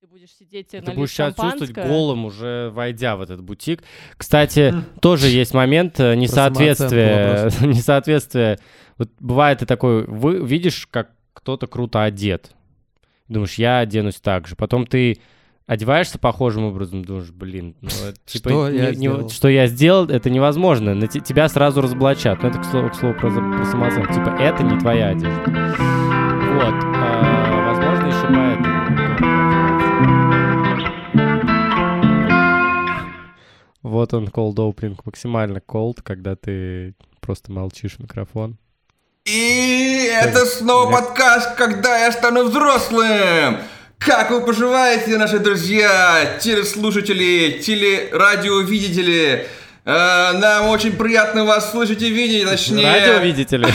Ты будешь сидеть и Ты будешь себя чувствовать голым, уже войдя в этот бутик. Кстати, тоже есть момент э, несоответствия. Несоответствия. Вот бывает ты такой, вы видишь, как кто-то круто одет. Думаешь, я оденусь так же. Потом ты одеваешься похожим образом, думаешь, блин, ну, это, типа, Что не- я не- сделал? что я сделал, это невозможно. На те- тебя сразу разоблачат. Ну, это, к слову, к слову про, про самооценку. Типа, это не твоя одежда. Вот. а, возможно, еще поэтому. Вот он, cold opening, максимально cold, когда ты просто молчишь в микрофон. И это снова подкаст «Когда я стану взрослым». Как вы поживаете, наши друзья, телеслушатели, телерадиовидители? Э, Нам очень приятно вас слышать и видеть, точнее... Радио видите ли?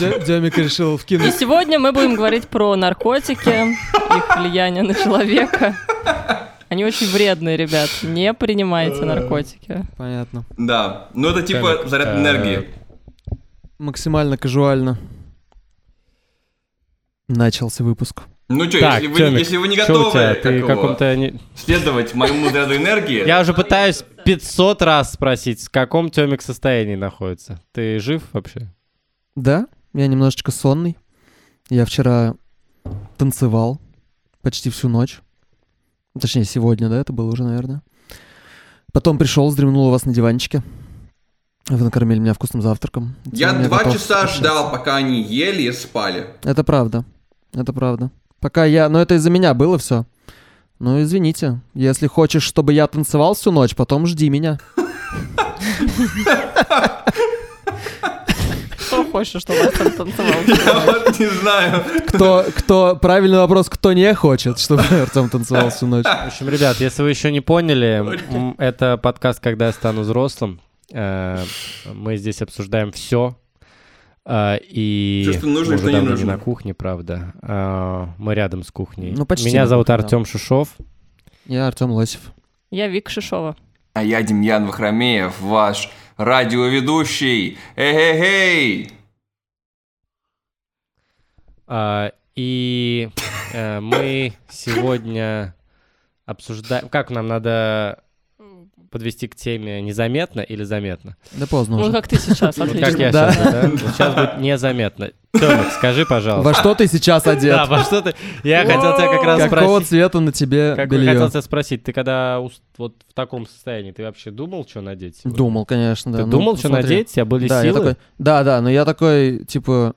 Дё- Демик решил И вкинуть. сегодня мы будем говорить про наркотики, их влияние на человека. Они очень вредные, ребят. Не принимайте наркотики. Понятно. Да, ну это типа заряд э, энергии. Максимально казуально. Начался выпуск. Ну что, Так, если, вы, Тёмик, если вы не готовы тебя? как Ты каком-то... не- следовать моему заряду энергии, Я уже пытаюсь 500 раз спросить, в каком Тёмик состоянии находится. Ты жив вообще? Да, я немножечко сонный. Я вчера танцевал почти всю ночь. Точнее, сегодня, да, это было уже, наверное. Потом пришел, вздремнул у вас на диванчике. Вы накормили меня вкусным завтраком. я два часа общаться. ждал, пока они ели и спали. Это правда. Это правда. Пока я... Но это из-за меня было все. Ну, извините. Если хочешь, чтобы я танцевал всю ночь, потом жди меня. Кто хочет, чтобы я там танцевал? Я вот не знаю. Кто, кто... Правильный вопрос, кто не хочет, чтобы Артем танцевал всю ночь. В общем, ребят, если вы еще не поняли, это подкаст «Когда я стану взрослым». Э, Мы здесь обсуждаем все. И Всё, что нужно, мы и что уже не давно нужно. на кухне, правда. А, Мы рядом с кухней. Ну, почти Меня зовут да. Артем Шишов. Я Артем Лосев. Я Вик Шишова. А я Демьян Вахромеев, ваш радиоведущий. Эй-эй-эй! А, И э, мы сегодня обсуждаем... Как нам надо подвести к теме незаметно или заметно? Да поздно Ну, уже. как ты сейчас, отлично. как я сейчас, да? Сейчас будет незаметно. Тёмик, скажи, пожалуйста. Во что ты сейчас одет? Да, во что ты... Я хотел тебя как раз Какого спросить. цвета на тебе Как я белье? хотел тебя спросить, ты когда вот в таком состоянии, ты вообще думал, что надеть? Думал, конечно, да. Ты Ну, думал, что смотри. надеть? У тебя были я силы? да, да, но я такой, типа,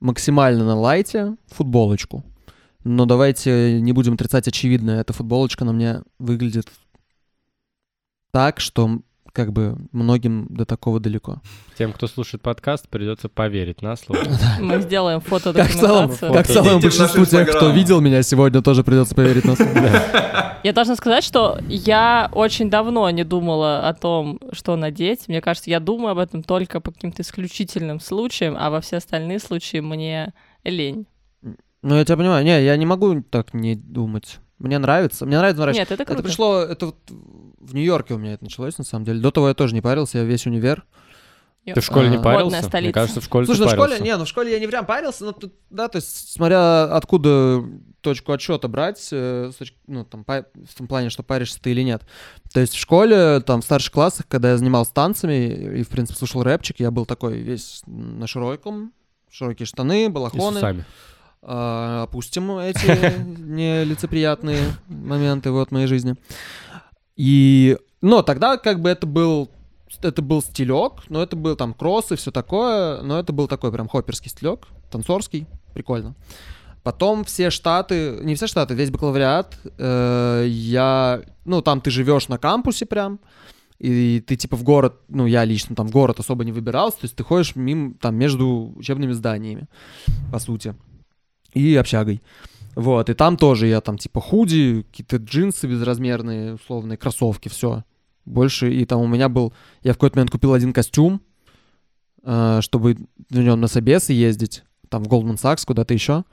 максимально на лайте футболочку. Но давайте не будем отрицать очевидное. Эта футболочка на мне выглядит так, что как бы многим до такого далеко. Тем, кто слушает подкаст, придется поверить на слово. Мы сделаем Как в целом, фотодокументацию. как в целом большинству тех, кто видел меня сегодня, тоже придется поверить на слово. Я должна сказать, что я очень давно не думала о том, что надеть. Мне кажется, я думаю об этом только по каким-то исключительным случаям, а во все остальные случаи мне лень. Ну, я тебя понимаю. Не, я не могу так не думать. Мне нравится. Мне нравится, нравится. Нет, это круто. Это пришло, это вот в Нью-Йорке у меня это началось, на самом деле. До того я тоже не парился, я весь универ. Ты в школе не А, парился? модная Мне столица. кажется, в школе Слушай, ты ну в школе, парился. не, ну в школе я не прям парился, но тут, да, то есть смотря откуда точку отсчета брать, э, ну там в том плане, что паришься ты или нет. То есть в школе, там в старших классах, когда я занимался танцами и в принципе слушал рэпчик, я был такой весь на широком, широкие штаны, И с балахоны. усами. А, опустим эти нелицеприятные моменты вот в моей жизни. И, но тогда как бы это был это был стилек, но это был там кросс и все такое, но это был такой прям хопперский стилек, танцорский, прикольно. Потом все штаты, не все штаты, весь бакалавриат, э, я, ну там ты живешь на кампусе прям, и ты типа в город, ну я лично там в город особо не выбирался, то есть ты ходишь мимо, там между учебными зданиями, по сути, и общагой. Вот, и там тоже я там типа худи, какие-то джинсы безразмерные, условные, кроссовки, все. Больше, и там у меня был, я в какой-то момент купил один костюм, э, чтобы в нем на собесы ездить, там в Goldman Sachs, куда-то еще.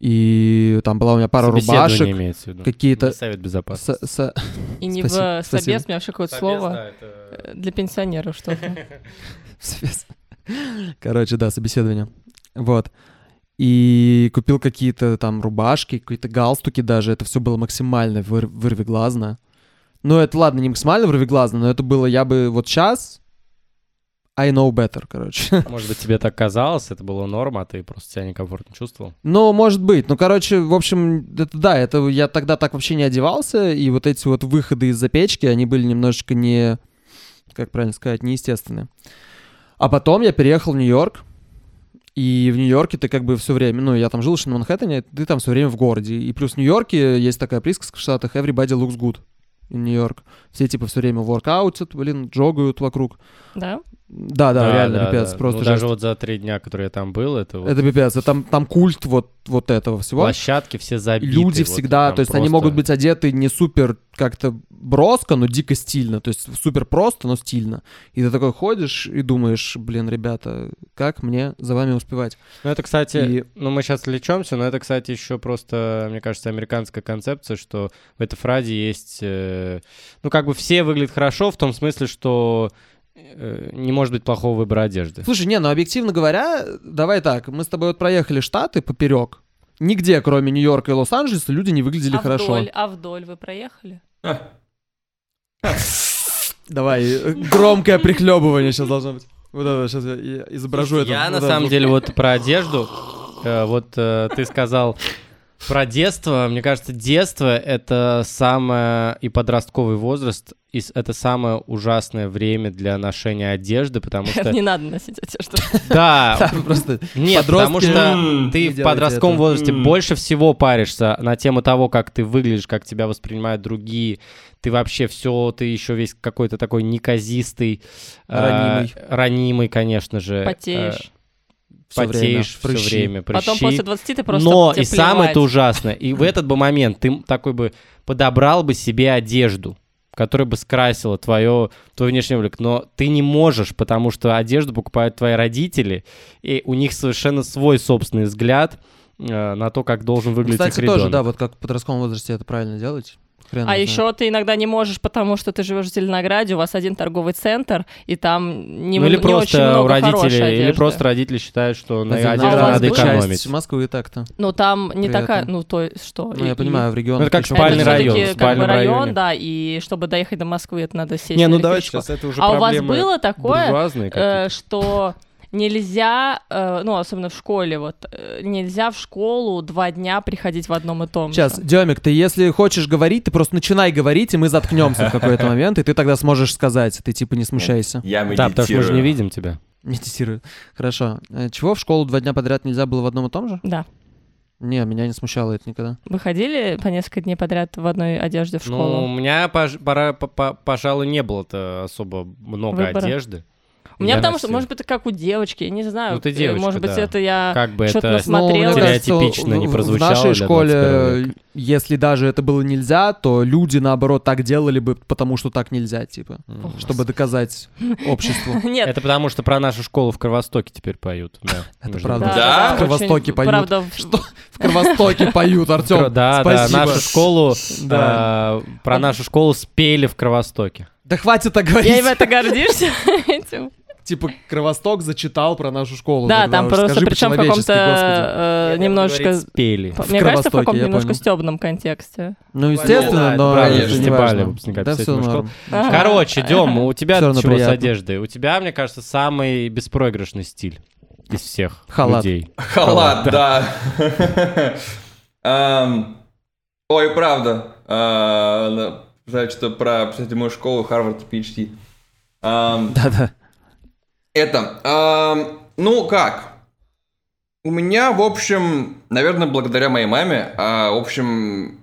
И там была у меня пара рубашек, имеется в виду. какие-то... Не совет безопасности. с- с- И не Спасибо, в спасибо. собес, у меня вообще какое-то слово э, для пенсионеров что-то. Короче, да, собеседование. Вот. И купил какие-то там рубашки, какие-то галстуки даже. Это все было максимально выр- вырвиглазно. Ну, это ладно, не максимально вырвиглазно, но это было, я бы вот сейчас, I know better, короче. Может быть, тебе так казалось, это было норма, а ты просто себя некомфортно чувствовал? Ну, может быть. Ну, короче, в общем, это да, это я тогда так вообще не одевался, и вот эти вот выходы из-за печки, они были немножечко не, как правильно сказать, неестественные. А потом я переехал в Нью-Йорк, и в Нью-Йорке ты как бы все время, ну, я там жил еще на Манхэттене, ты там все время в городе. И плюс в Нью-Йорке есть такая присказка в Штатах «Everybody looks good» in Нью-Йорк. Все типа все время воркаутят, блин, джогают вокруг. Да? Да, да, реально пипец, просто ну, жесть. даже вот за три дня, которые я там был, это вот Это пипец, это там, там культ вот, вот этого всего. площадки все забиты. Люди вот всегда, там то есть они просто- могут быть одеты не супер как-то броско, но дико стильно, то есть супер просто, но стильно. И ты такой ходишь и думаешь, блин, ребята, как мне за вами успевать? Ну, это, кстати, И- ну, мы сейчас отвлечемся, но это, кстати, еще просто, мне кажется, американская концепция, что в этой фразе есть... э, ну, как бы все выглядят хорошо в том смысле, что не может быть плохого выбора одежды. Слушай, не, ну объективно говоря, давай так, мы с тобой вот проехали штаты поперек. Нигде, кроме Нью-Йорка и Лос-Анджелеса, люди не выглядели а хорошо. вдоль, а вдоль вы проехали? Давай, э, громкое прихлебывание сейчас должно быть. Вот это, сейчас я, изображу это. Я, на самом деле, вот про одежду, э, вот э, ты сказал про детство. Мне кажется, детство — это самое... И подростковый возраст — это самое ужасное время для ношения одежды, потому что... Не надо носить одежду. Да, просто Нет, потому что ты в подростковом возрасте больше всего паришься на тему того, как ты выглядишь, как тебя воспринимают другие. Ты вообще все, ты еще весь какой-то такой неказистый, э, Ранимый. ранимый, конечно же. Потеешь. Время, потеешь все прыщи. время, Потом прыщи. после 20 ты просто Но и самое плевать. это ужасно. И в этот бы момент ты такой бы подобрал бы себе одежду, которая бы скрасила твое, твой внешний облик. Но ты не можешь, потому что одежду покупают твои родители, и у них совершенно свой собственный взгляд э, на то, как должен Ну, выглядеть Кстати, их ребенок. тоже, да, вот как в подростковом возрасте это правильно делать. Хрен А еще ты иногда не можешь, потому что ты живешь в Зеленограде, у вас один торговый центр, и там не, Ну, или не просто очень много у родителей, хорошей или просто родители считают, что на одежде А надо экономить. часть Москвы так-то. Ну, там не При такая, этом. ну, то есть что? Ну, я и- понимаю, в регионах... Ну, это как спальный это район, в как бы район, районе. да, и чтобы доехать до Москвы, это надо сесть Не, на ну давайте сейчас это уже А у вас было такое, э, что нельзя, э, ну, особенно в школе, вот, э, нельзя в школу два дня приходить в одном и том Сейчас, же. Демик, ты если хочешь говорить, ты просто начинай говорить, и мы заткнемся в какой-то момент, и ты тогда сможешь сказать, ты типа не смущайся. Я Да, потому что мы же не медитирую. видим тебя. Медитирую. Хорошо. Э, Чего в школу два дня подряд нельзя было в одном и том же? Да. Не, меня не смущало это никогда. Вы ходили по несколько дней подряд в одной одежде в Ну, у школу? меня, пож- пора- по- по- пожалуй, не было-то особо много Выбора. одежды. У меня Я потому что, носил. может быть, это как у девочки, я не знаю. Ну, ты э, девочка, Может быть, да. это я... Как бы Что-то это насмотрела. Ну, кажется, стереотипично не прозвучало В нашей школе, 21 века. если даже это было нельзя, то люди, наоборот, так делали бы, потому что так нельзя, типа. М. Чтобы доказать обществу. Нет, Это потому что про нашу школу в Кровостоке теперь поют. Это правда. да, В Кровостоке поют. Правда, Что? В Кровостоке поют, Артем. Да, да, Спасибо. нашу школу, Да. э, про нашу школу спели в Кровостоке. Да хватит так Я говорить. им это гордишься этим. Типа Кровосток зачитал про нашу школу. Да, там просто причем в каком-то э, немножечко... Говорит, спели. Мне кажется, в каком-то я немножко стебном контексте. Ну, естественно, но стебали выпускника. Короче, Дем, у тебя чего с одеждой? У тебя, мне кажется, самый беспроигрышный стиль из всех Халат. людей. Халат, да. Ам, Ой, правда. Жаль, что про, кстати, мою школу Харвард PhD. Да-да. Это, ну как? У меня, в общем, наверное, благодаря моей маме, а, в общем,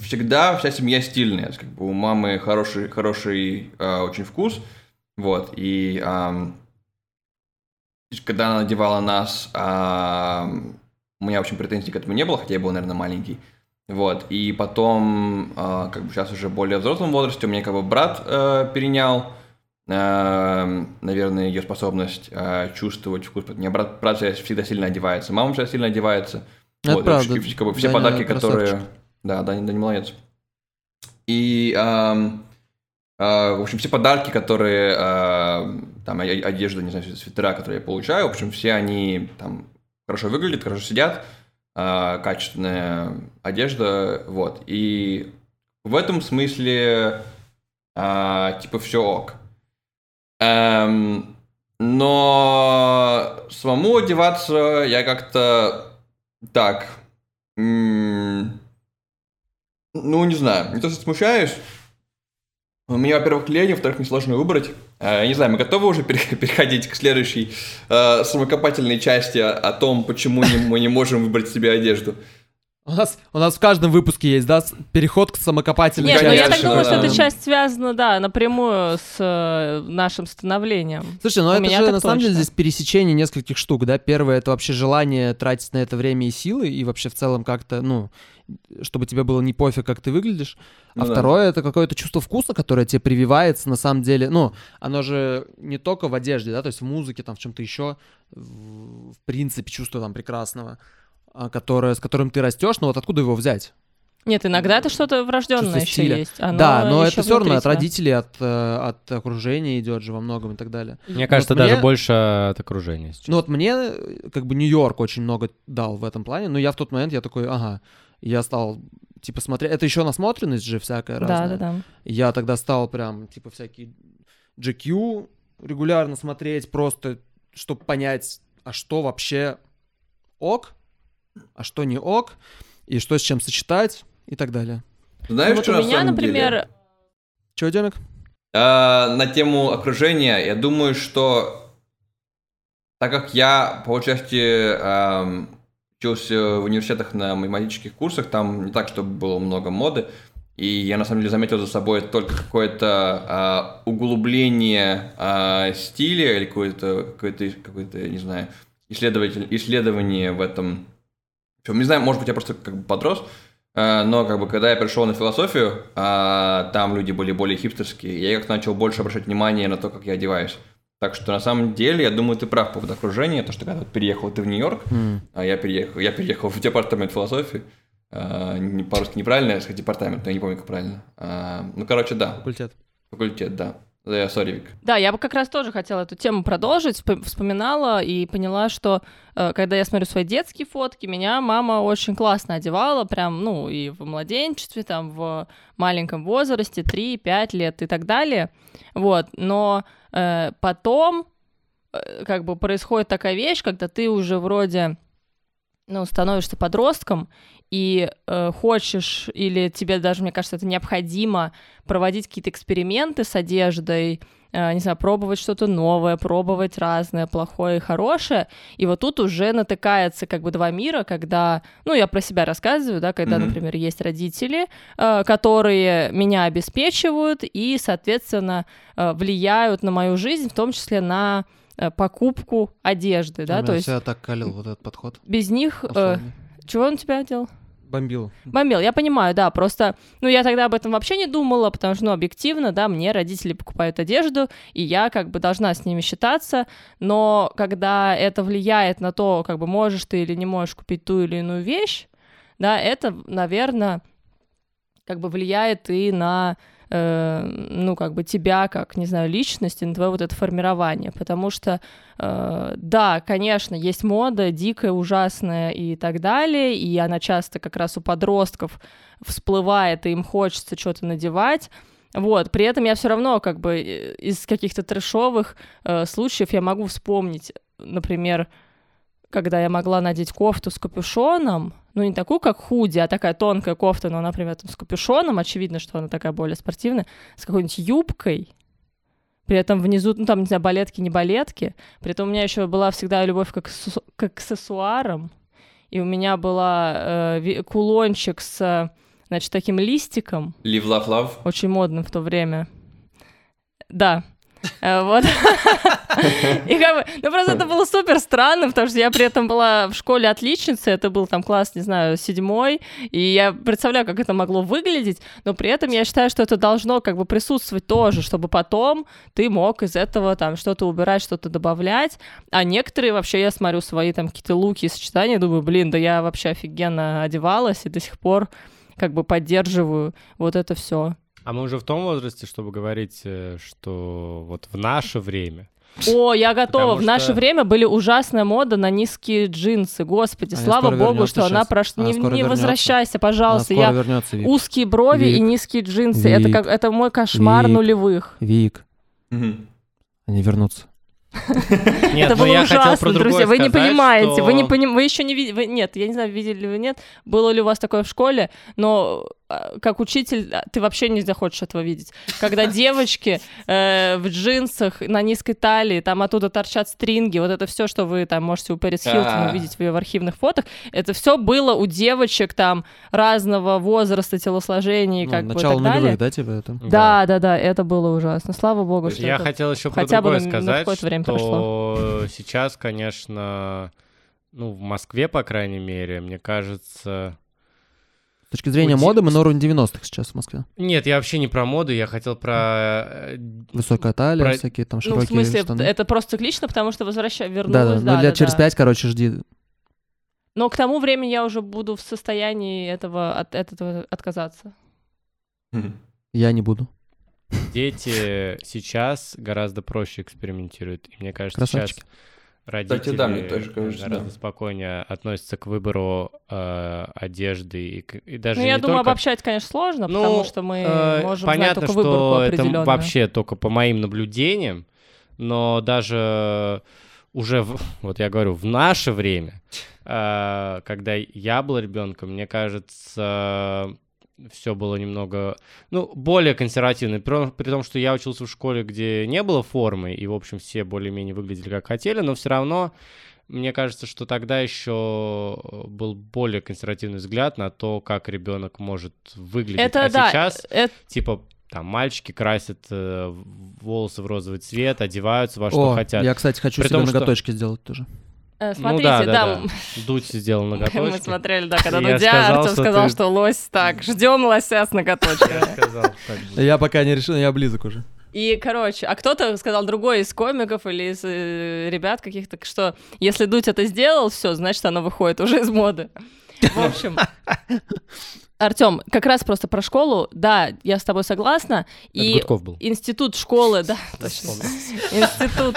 всегда вся семья стильная. Как бы у мамы хороший, хороший а, очень вкус. Вот, и когда она надевала нас, у меня, в общем, претензий к этому не было, хотя я был, наверное, маленький. Вот, и потом, а, как бы сейчас уже более взрослом возрасте, у меня как бы брат э, перенял, э, наверное, ее способность э, чувствовать вкус. У меня брат, брат сейчас всегда сильно одевается, мама всегда сильно одевается. Это Вот, и правда. вообще, как бы все Даня подарки, красавчик. которые... Да, Даня, Даня молодец. И, ам, а, в общем, все подарки, которые, а, там, одежда, не знаю, свитера, которые я получаю, в общем, все они там хорошо выглядят, хорошо сидят, э, качественная одежда, вот. И в этом смысле э, типа все ок. Эм, но самому одеваться я как-то так, м- ну не знаю, не то что смущаюсь, у меня, во-первых, лень, во-вторых, несложно выбрать. Э, я не знаю, мы готовы уже переходить к следующей э, самокопательной части о том, почему не, мы не можем выбрать себе одежду. У нас, у нас в каждом выпуске есть, да, переход к самокопательной Нет, части. ну я так думаю, что эта часть связана, да, напрямую с э, нашим становлением. Слушай, ну У это меня же на самом деле точно. здесь пересечение нескольких штук, да. Первое это вообще желание тратить на это время и силы, и вообще в целом как-то, ну, чтобы тебе было не пофиг, как ты выглядишь. А Ну да. второе это какое-то чувство вкуса, которое тебе прививается на самом деле. Ну, оно же не только в одежде, да, то есть в музыке, там в чем-то еще, в, в принципе, чувство там прекрасного, а, которое, с которым ты растешь, но вот откуда его взять? Нет, иногда это что-то врожденное еще есть. Оно да, но это все равно от родителей, от, э, от окружения идет же во многом и так далее. Мне кажется, мне- даже больше от окружения. сейчас. Ну вот мне э, как бы Нью-Йорк очень много дал в этом плане, но я в тот момент я такой, ага, я стал типа смотреть, это еще насмотренность же всякая Да, разная. да, да. Я тогда стал прям типа всякие GQ регулярно смотреть, просто чтобы понять, а что вообще ок, а что не ок, и что с чем сочетать и так далее. Знаешь, вот что у на меня, деле? например, Че, Демик? А, на тему окружения, я думаю, что так как я, по части, ам, учился в университетах на математических курсах, там не так, чтобы было много моды, и я на самом деле заметил за собой только какое-то а, углубление а, стиля или какое-то, какое-то, какое-то, не знаю, исследователь, исследование в этом. Причем, не знаю, может быть, я просто как бы подрос, а, но как бы когда я пришел на философию, а, там люди были более хипстерские, я как начал больше обращать внимание на то, как я одеваюсь. Так что на самом деле, я думаю, ты прав по поводу окружения, то, что когда вот переехал ты в Нью-Йорк, а я переехал, я переехал в департамент философии, а, не, по-русски неправильно я сказать департамент, но я не помню, как правильно. А, ну, короче, да, Факультет. факультет, да. Да, сори, Вик. Да, я бы как раз тоже хотела эту тему продолжить. Вспо- Вспоминала и поняла, что э, когда я смотрю свои детские фотки, меня мама очень классно одевала, прям, ну, и в младенчестве, там, в маленьком возрасте, 3-5 лет и так далее. Вот, но э, потом э, как бы происходит такая вещь, когда ты уже вроде ну, становишься подростком и э, хочешь, или тебе даже, мне кажется, это необходимо проводить какие-то эксперименты с одеждой, э, не знаю, пробовать что-то новое, пробовать разное, плохое и хорошее. И вот тут уже натыкается как бы два мира, когда, ну, я про себя рассказываю, да, когда, Мгм. например, есть родители, э, которые меня обеспечивают и, соответственно, э, влияют на мою жизнь, в том числе на э, покупку одежды, да, то есть я так калил вот этот подход. без них... э, условный. чего он тебя делал? Бомбил. Бомбил, я понимаю, да, просто, ну, я тогда об этом вообще не думала, потому что, ну, объективно, да, мне родители покупают одежду, и я как бы должна с ними считаться, но когда это влияет на то, как бы можешь ты или не можешь купить ту или иную вещь, да, это, наверное, как бы влияет и на, э, ну, как бы тебя, как, не знаю, личность, и на твое вот это формирование, потому что, э, да, конечно, есть мода дикая, ужасная и так далее, и она часто как раз у подростков всплывает, и им хочется что-то надевать, вот, при этом я все равно как бы э, из каких-то трешовых э, случаев я могу вспомнить, например, когда я могла надеть кофту с капюшоном, ну не такую, как худи, а такая тонкая кофта, но, например, там, с капюшоном, очевидно, что она такая более спортивная, с какой-нибудь юбкой, при этом внизу, ну там, не знаю, балетки, не балетки, при этом у меня еще была всегда любовь к, аксессу- к аксессуарам, и у меня была э, кулончик с, значит, таким листиком, Live, love, love. очень модным в то время. Да. Э, Вот. И как бы, ну просто это было супер странно, потому что я при этом была в школе отличницей, это был там класс, не знаю, седьмой, и я представляю, как это могло выглядеть, но при этом я считаю, что это должно как бы присутствовать тоже, чтобы потом ты мог из этого там что-то убирать, что-то добавлять, а некоторые вообще, я смотрю свои там какие-то луки и сочетания, думаю, блин, да я вообще офигенно одевалась и до сих пор как бы поддерживаю вот это все. А мы уже в том возрасте, чтобы говорить, э, что вот в наше время О, я готова. Потому В наше что- время были ужасная мода на низкие джинсы. Господи, Она слава богу, что она щас. прошла. Она Не, не возвращайся, Она пожалуйста. скоро Я вернется, Вик. узкие брови и Вик. низкие джинсы. Это Вик. как это мой кошмар Вик. нулевых. Вик, Мгм. они вернутся. Нет, это ну было я хотел ужасно, про другое друзья. Вы не понимаете, вы не что- поним... вы еще не видели. Нет, я не знаю, видели ли вы нет. Было ли у вас такое в школе, но как учитель а, ты вообще не захочешь этого видеть. Когда девочки э, в джинсах на низкой талии, там оттуда торчат стринги, вот это все, что вы там можете у Пэрис Хилтон А. увидеть в ее архивных фотах, это все было у девочек там разного возраста, телосложения Ну, как бы так далее. нулевых, да, типа это? Да, да, да, это было ужасно. Слава богу, что Я хотел еще про хотя бы другое на сказать, какое-то время что сейчас, конечно, ну, в Москве, по крайней мере, мне кажется... С точки зрения Уди- моды мы на уровне 90-х сейчас в Москве. Нет, я вообще не про моду, я хотел про... э, Высокая талия, Про- всякие там Ну, в широкие смысле, штаны. это просто циклично, потому что возвращаю, Да, да, вернулась, ну лет через да. пять, короче, жди. Но к тому времени я уже буду в состоянии этого от этого отказаться. Мгм. Я не буду. Дети сейчас гораздо проще экспериментируют. И мне кажется, Красавчики. сейчас родители да, мне тоже кажется, гораздо да. спокойнее относятся к выбору э, одежды и, и даже Ну, я не думаю, только... обобщать, конечно, сложно, Ну, потому что мы э, можем понятно, знать только выборку что это вообще только по моим наблюдениям, но даже уже, в- вот я говорю, в наше время, э, когда я был ребенком, мне кажется, все было немного, ну, более консервативно. При, при том, что я учился в школе, где не было формы, и, в общем, все более-менее выглядели как хотели, но все равно мне кажется, что тогда еще был более консервативный взгляд на то, как ребенок может выглядеть. Это а да, сейчас, это- типа, там мальчики красят э, волосы в розовый цвет, одеваются во что О, хотят. я, кстати, хочу При себе том, что- ноготочки сделать тоже. Э, ну смотрите, да, да, да. Дудь сделал мы ноготочки. смотрели, да, когда Я Дудя, сказал, Артем что сказал, что лось так, ждем лося с ноготочками. Я сказал, так будет. Я пока не решил, я близок уже. И, короче, а кто-то сказал другой из комиков или из э, ребят каких-то, что если Дудь это сделал, все, значит, оно выходит уже из моды. В общем, Артем, как раз просто про школу, да, я с тобой согласна. Это И Гудков был. институт школы, да, точно. Институт,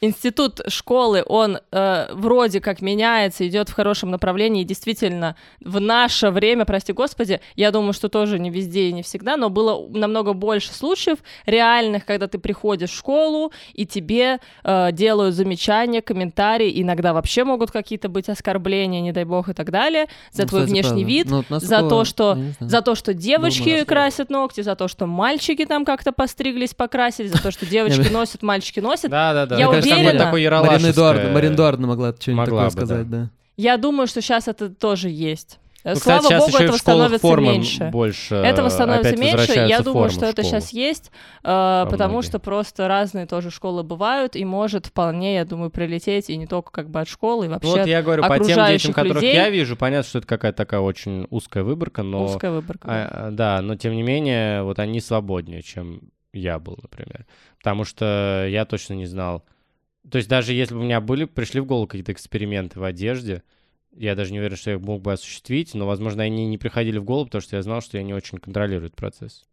институт школы, он э, вроде как меняется, идет в хорошем направлении. И действительно, в наше время, прости господи, я думаю, что тоже не везде и не всегда, но было намного больше случаев реальных, когда ты приходишь в школу, и тебе э, делают замечания, комментарии, иногда вообще могут какие-то быть оскорбления, не дай бог, и так далее, за Ну, твой кстати, внешний правда. вид, Ну, вот за такого- то, что- за то, что девочки красят ногти, за то, что мальчики там как-то постриглись, покрасились, за то, что девочки носят, мальчики носят. Да, да, да. Я Мне кажется, там уверена. такой Марина Эдуардовна, Марина Эдуардовна могла что-нибудь Могла такое бы, сказать, да. Я думаю, что сейчас это тоже есть. Ну, Слава кстати, богу, этого становится формы меньше. больше. Этого становится опять меньше. Я думаю, что это сейчас есть, э, потому многие. что просто разные тоже школы бывают, и может вполне, я думаю, прилететь и не только как бы от школы, и Ну, вообще вот я говорю, по тем детям, которых людей. я вижу, понятно, что это какая-то такая очень узкая выборка, но... узкая выборка. А, а, да, но тем не менее, вот они свободнее, чем я был, например. Потому что я точно не знал. То есть даже если бы у меня были, пришли в голову какие-то эксперименты в одежде, я даже не уверен, что я их мог бы осуществить, но, возможно, они не приходили в голову, потому что я знал, что я не очень контролирую этот процесс.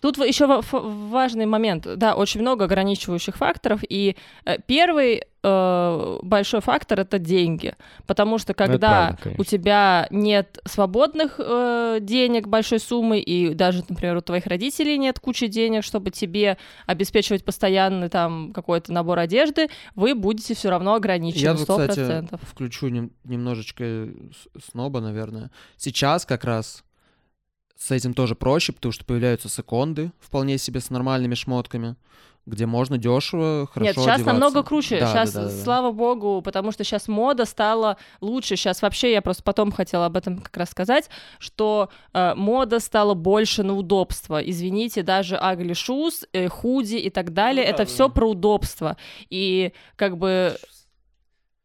Тут еще важный момент. Да, очень много ограничивающих факторов. И э, первый э, большой фактор это деньги. Потому что это когда правда, у тебя нет свободных э, денег большой суммы, и даже, например, у твоих родителей нет кучи денег, чтобы тебе обеспечивать постоянный там какой-то набор одежды, вы будете все равно ограничены. Я тут, 100%. кстати, включу нем- немножечко с- сноба, наверное. Сейчас как раз с этим тоже проще, потому что появляются секонды вполне себе с нормальными шмотками, где можно дешево, хорошо Нет, сейчас одеваться. намного круче. Да, сейчас, да, да, да. слава богу, потому что сейчас мода стала лучше. Сейчас вообще я просто потом хотела об этом как раз сказать, что э, мода стала больше на удобство. Извините, даже ugly shoes, э, худи и так далее, Ну да, это да. все про удобство. И как бы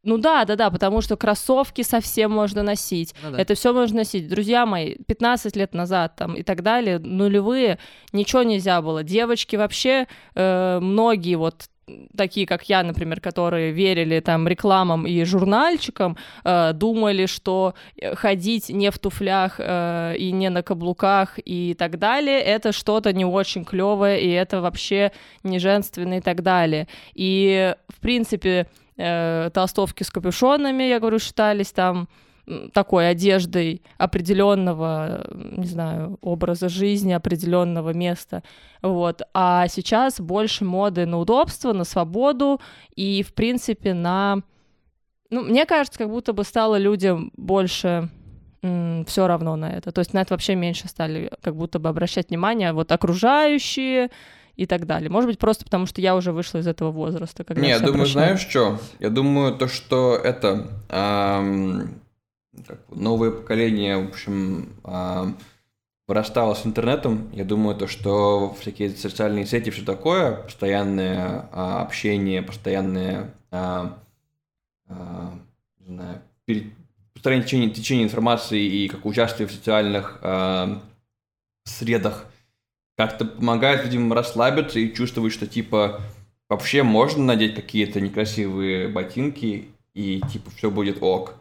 ну да, да, да, потому что кроссовки совсем можно носить. Ну да. Это все можно носить. Друзья мои, 15 лет назад там и так далее, нулевые, ничего нельзя было. Девочки вообще, э, многие вот такие, как я, например, которые верили там рекламам и журнальчикам, э, думали, что э, ходить не в туфлях э, и не на каблуках и так далее, это что-то не очень клевое, и это вообще не женственно и так далее. И, в принципе, э, толстовки с капюшонами, я говорю, считались там такой одеждой определенного, не знаю, образа жизни, определенного места. Вот. А сейчас больше моды на удобство, на свободу и, в принципе, на... Ну, мне кажется, как будто бы стало людям больше все равно на это. То есть на это вообще меньше стали как будто бы обращать внимание вот окружающие и так далее. Может быть, просто потому что я уже вышла из этого возраста. Когда Не, я думаю, обращают. знаешь что? Я думаю, то, что это... Эм так, новое поколение, в общем, а, вырастало с интернетом. Я думаю, то, что всякие социальные сети, все такое, постоянное а, общение, постоянное, а, не знаю, постоянное течение, течение информации и как участие в социальных средах как-то помогает людям расслабиться и чувствовать, что типа вообще можно надеть какие-то некрасивые ботинки и типа все будет ок.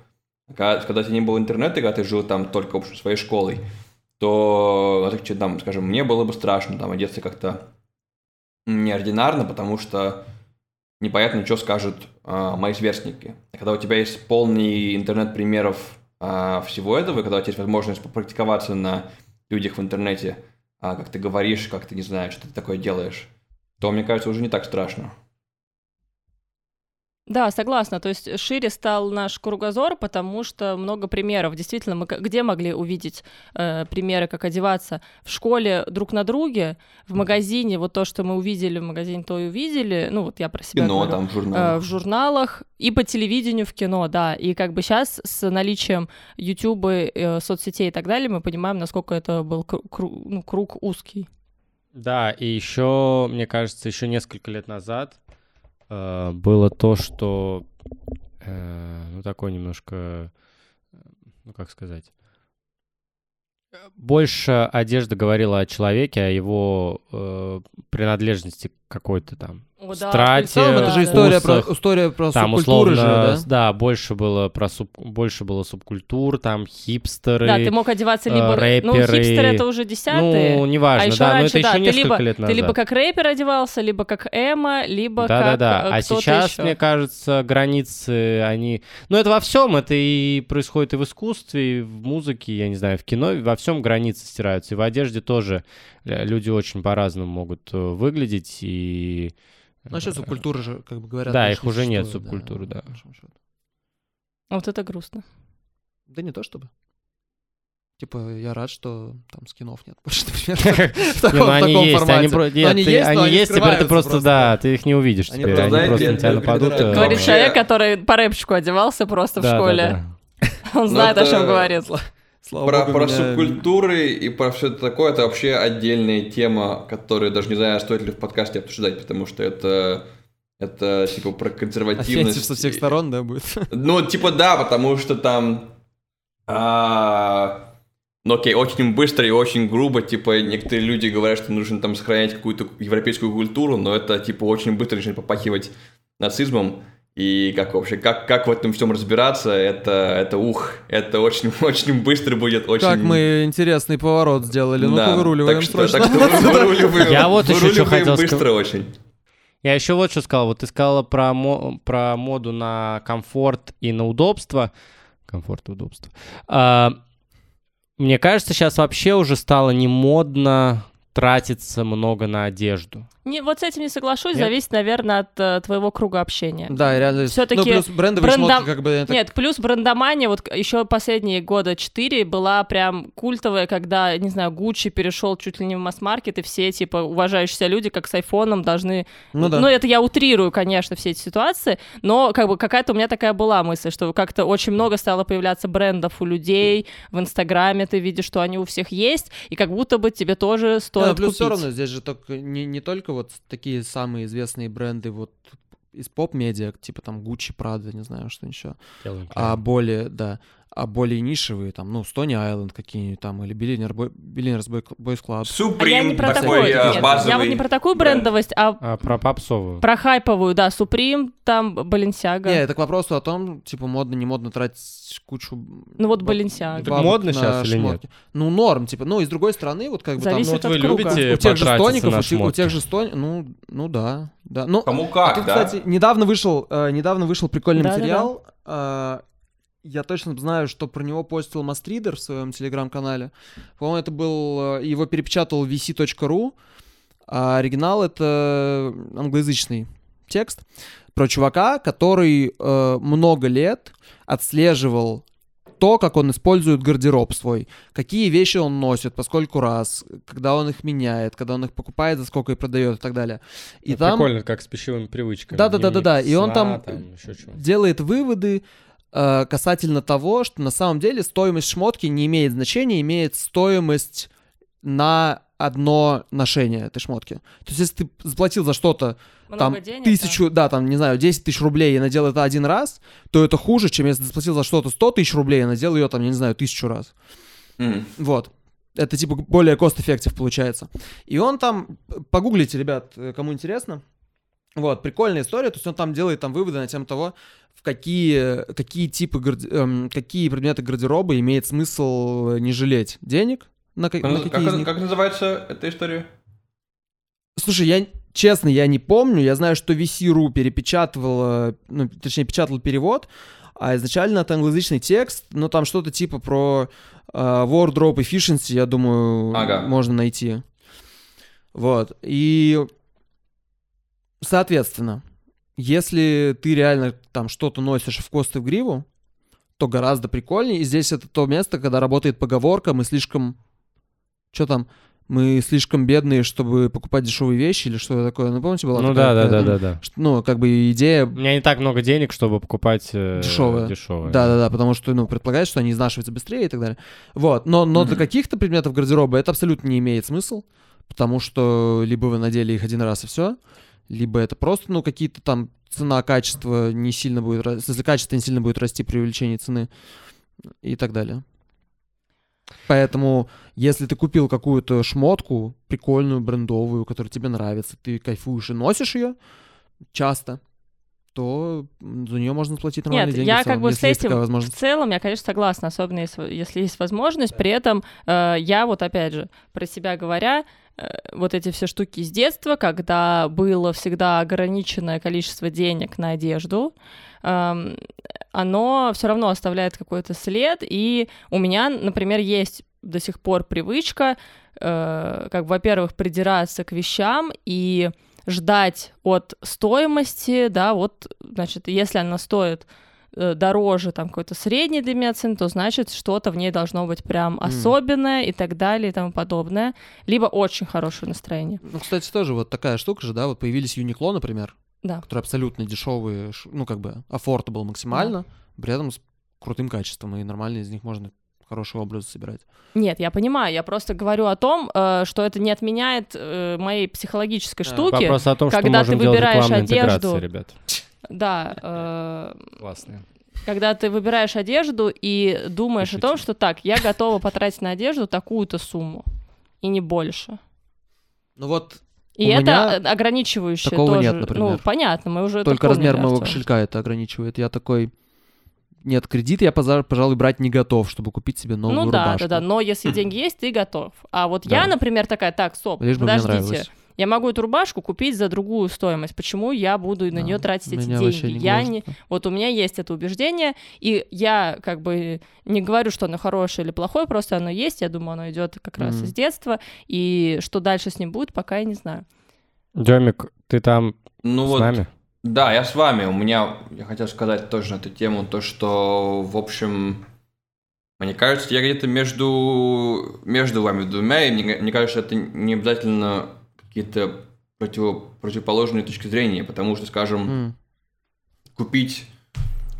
Когда, когда у тебя не было интернета, когда ты жил там только в своей школой, то, там, скажем, мне было бы страшно там одеться как-то неординарно, потому что непонятно, что скажут а, мои сверстники. когда у тебя есть полный интернет примеров а, всего этого, когда у тебя есть возможность попрактиковаться на людях в интернете, а, как ты говоришь, как ты, не знаю, что ты такое делаешь, то, мне кажется, уже не так страшно. Да, согласна. То есть шире стал наш кругозор, потому что много примеров. Действительно, мы где могли увидеть э, примеры, как одеваться? В школе друг на друге, в магазине, вот то, что мы увидели в магазине, то и увидели. Ну, вот я про себя кино, говорю. там, в журналах. Э, в журналах и по телевидению в кино, да. И как бы сейчас с наличием YouTube, э, соцсетей и так далее, мы понимаем, насколько это был кру- ну, круг узкий. Да, и еще, мне кажется, еще несколько лет назад э, было то, что, э, ну, такой немножко, ну, как сказать, больше одежда говорила о человеке, о его э, принадлежности какой-то там о, да, страте, целом, это же история вкусах, про, история про там, субкультуры условно, же, да? Да, больше было про суб, больше было субкультур, там хипстеры, Да, ты мог одеваться либо... рэперы. Ну, хипстеры это уже десятые. Ну, неважно, а да, раньше, но это да, еще несколько либо, лет назад. Ты либо как рэпер одевался, либо как эмо, либо да, как Да, да, А сейчас, еще. мне кажется, границы, они... Ну, это во всем, это и происходит и в искусстве, и в музыке, я не знаю, в кино, во всем границы стираются. И в одежде тоже э, люди очень по-разному могут э, выглядеть, и ну, а сейчас субкультуры же, как бы говорят... Да, их уже нет субкультуры, да. А вот это грустно. Да не то чтобы. Типа, я рад, что там скинов нет больше, например, в таком, они есть, они, они, есть, теперь ты просто, да, ты их не увидишь теперь, они просто на тебя нападут. Э, Говорит человек, который по рэпчику одевался просто в школе. Он знает, о чем говорит. Слава про, богу, про меня... субкультуры и про все это такое, это вообще отдельная тема, которую даже не знаю, стоит ли в подкасте обсуждать, потому что это это типа про консервативность. Офенсив со всех сторон, да, будет? Ну, типа да, потому что там... А... Ну окей, очень быстро и очень грубо, типа, некоторые люди говорят, что нужно там сохранять какую-то европейскую культуру, но это, типа, очень быстро начинает попахивать нацизмом. И как вообще, как, как в этом всем разбираться, это, это ух, это очень, очень быстро будет, очень... Как мы интересный поворот сделали, ну-ка да, выруливаем так что, Так что выруливаем, Я вот еще что хотел быстро сказать. очень. Я еще вот что сказал. Вот ты сказала про, мо- про моду на комфорт и на удобство. Комфорт и удобство. А, мне кажется, сейчас вообще уже стало не модно тратиться много на одежду. Не, вот с этим не соглашусь, Нет? зависит, наверное, от э, твоего круга общения. Да, реально. Все-таки ну, плюс брендовые бренда... шмотки, как бы... Это... Нет, плюс брендомания, вот еще последние года четыре была прям культовая, когда, не знаю, Гуччи перешел чуть ли не в масс-маркет, и все, типа, уважающиеся люди, как с айфоном, должны... Ну, да. ну, это я утрирую, конечно, все эти ситуации, но как бы какая-то у меня такая была мысль, что как-то очень много стало появляться брендов у людей, в Инстаграме ты видишь, что они у всех есть, и как будто бы тебе тоже стоит да, плюс купить. все равно здесь же только не, не только вот такие самые известные бренды вот из поп-медиа, типа там Gucci, Prada, не знаю, что еще. А более, да. А более нишевые, там, ну, Stony Island какие-нибудь там, или Billionaire Boys Club. Supreme, а я не про такой такой, э, нет, базовый я вот не про такую бренд. брендовость, а А про попсовую. про хайповую, да, Supreme, там Balenciaga. Не, это к вопросу о том, типа, модно, не модно тратить кучу... Ну вот баб- Balenciaga. Так модно на щас или нет? шмотки. Ну, норм, типа, ну, и с другой стороны, вот как бы Зависит Ну от вот вы круга. любите там... У тех же стоников, на у, те- у шмотки? тех же стони... Ну, ну да, да. Ну, Кому а как, тут, да? кстати, недавно вышел, э, недавно вышел прикольный Да-да-да. материал. э, я точно знаю, что про него постил Мастридер в своем телеграм-канале. По-моему, это был... э, Его перепечатал vc.ru, а оригинал — это англоязычный текст про чувака, который э, много лет отслеживал то, как он использует гардероб свой, какие вещи он носит, поскольку раз, когда он их меняет, когда он их покупает, за сколько и продает и так далее. И Ну, там Прикольно, как с пищевыми привычками. Да-да-да-да-да, и он там чего. делает выводы э, касательно того, что на самом деле стоимость шмотки не имеет значения, имеет стоимость на одно ношение этой шмотки. То есть, если ты заплатил за что-то Много там денег, тысячу, да, там, не знаю, 10 тысяч рублей и надел это один раз, то это хуже, чем если ты заплатил за что-то 100 тысяч рублей и надел ее там, я не знаю, тысячу раз. М. Вот. Это типа более cost-effective получается. И он там, погуглите, ребят, э, кому интересно. Вот, прикольная история. То есть он там делает там выводы на тему того, в какие, какие типы, гарде- эм, какие предметы гардероба имеет смысл э, не жалеть денег. На, ка- на Как, как- них. как называется эта история? Слушай, я честно, я не помню. Я знаю, что VC.ru перепечатывала, ну, точнее, печатал перевод, а изначально это англоязычный текст, но там что-то типа про э, wardrobe efficiency, я думаю, Ага. можно найти. Вот. И, соответственно, если ты реально там что-то носишь в кост и в гриву, то гораздо прикольнее. И здесь это то место, когда работает поговорка, мы слишком... Что там? Мы слишком бедные, чтобы покупать дешевые вещи или что такое. Ну, помните, была Ну такая да, да, да, да, да. Ну, как бы идея... У меня не так много денег, чтобы покупать э, Дешёвое. дешёвое. Да-да-да, потому что, ну, предполагается, что они изнашиваются быстрее и так далее. Вот, но, но для каких-то предметов гардероба это абсолютно не имеет смысл, потому что либо вы надели их один раз и все, либо это просто, ну, какие-то там цена-качество не сильно будет, если качество не сильно будет расти при увеличении цены и так далее. Поэтому, если ты купил какую-то шмотку прикольную, брендовую, которая тебе нравится, ты кайфуешь и носишь ее часто, то за нее можно платить нормальные Нет, деньги. я как бы с этим в целом, я, конечно, согласна, особенно если, если есть возможность. При этом э, я вот опять же про себя говоря, вот эти все штуки с детства, когда было всегда ограниченное количество денег на одежду, эм, оно все равно оставляет какой-то след. И у меня, например, есть до сих пор привычка, э, как, во-первых, придираться к вещам и ждать от стоимости, да, вот, значит, если она стоит э, дороже там какой-то средний для меня цены, то значит что-то в ней должно быть прям особенное и так далее и тому подобное, либо очень хорошее настроение. Ну, кстати, тоже вот такая штука же, да, вот появились Uniqlo, например, Да. которые абсолютно дешевые, ну, как бы, affordable максимально, при этом с крутым качеством, и нормально из них можно хороший образ собирать. Нет, я понимаю, я просто говорю о том, э, что это не отменяет э, моей психологической Да. штуки. Вопрос о том, что когда можем ты выбираешь одежду- ребят. Да, э, Классные. когда ты выбираешь одежду и думаешь о том, что так, я готова потратить на одежду такую-то сумму, и не больше. Ну вот И У это меня э, ограничивающее такого тоже. нет, например. Ну, понятно, мы уже только размер моего кошелька это ограничивает. Я такой, нет, кредит я, пожалуй, брать не готов, чтобы купить себе новую Ну да, рубашку. да, да, но если деньги есть, ты готов. А вот Да. я, например, такая, так, стоп, Лишь бы мне подождите, нравилось. Я могу эту рубашку купить за другую стоимость. Почему я буду на Да, нее тратить эти деньги? не я не, вот у меня есть это убеждение, и я как бы не говорю, что оно хорошее или плохое, просто оно есть. Я думаю, оно идет как раз Мгм. из детства, и что дальше с ним будет, пока я не знаю. Демик, ты там Ну с вот, нами? Да, я с вами. У меня, я хотел сказать тоже на эту тему, то, что, в общем, мне кажется, я где-то между, между вами двумя, и мне, мне кажется, это не обязательно какие-то противо- противоположные точки зрения, потому что, скажем, М. купить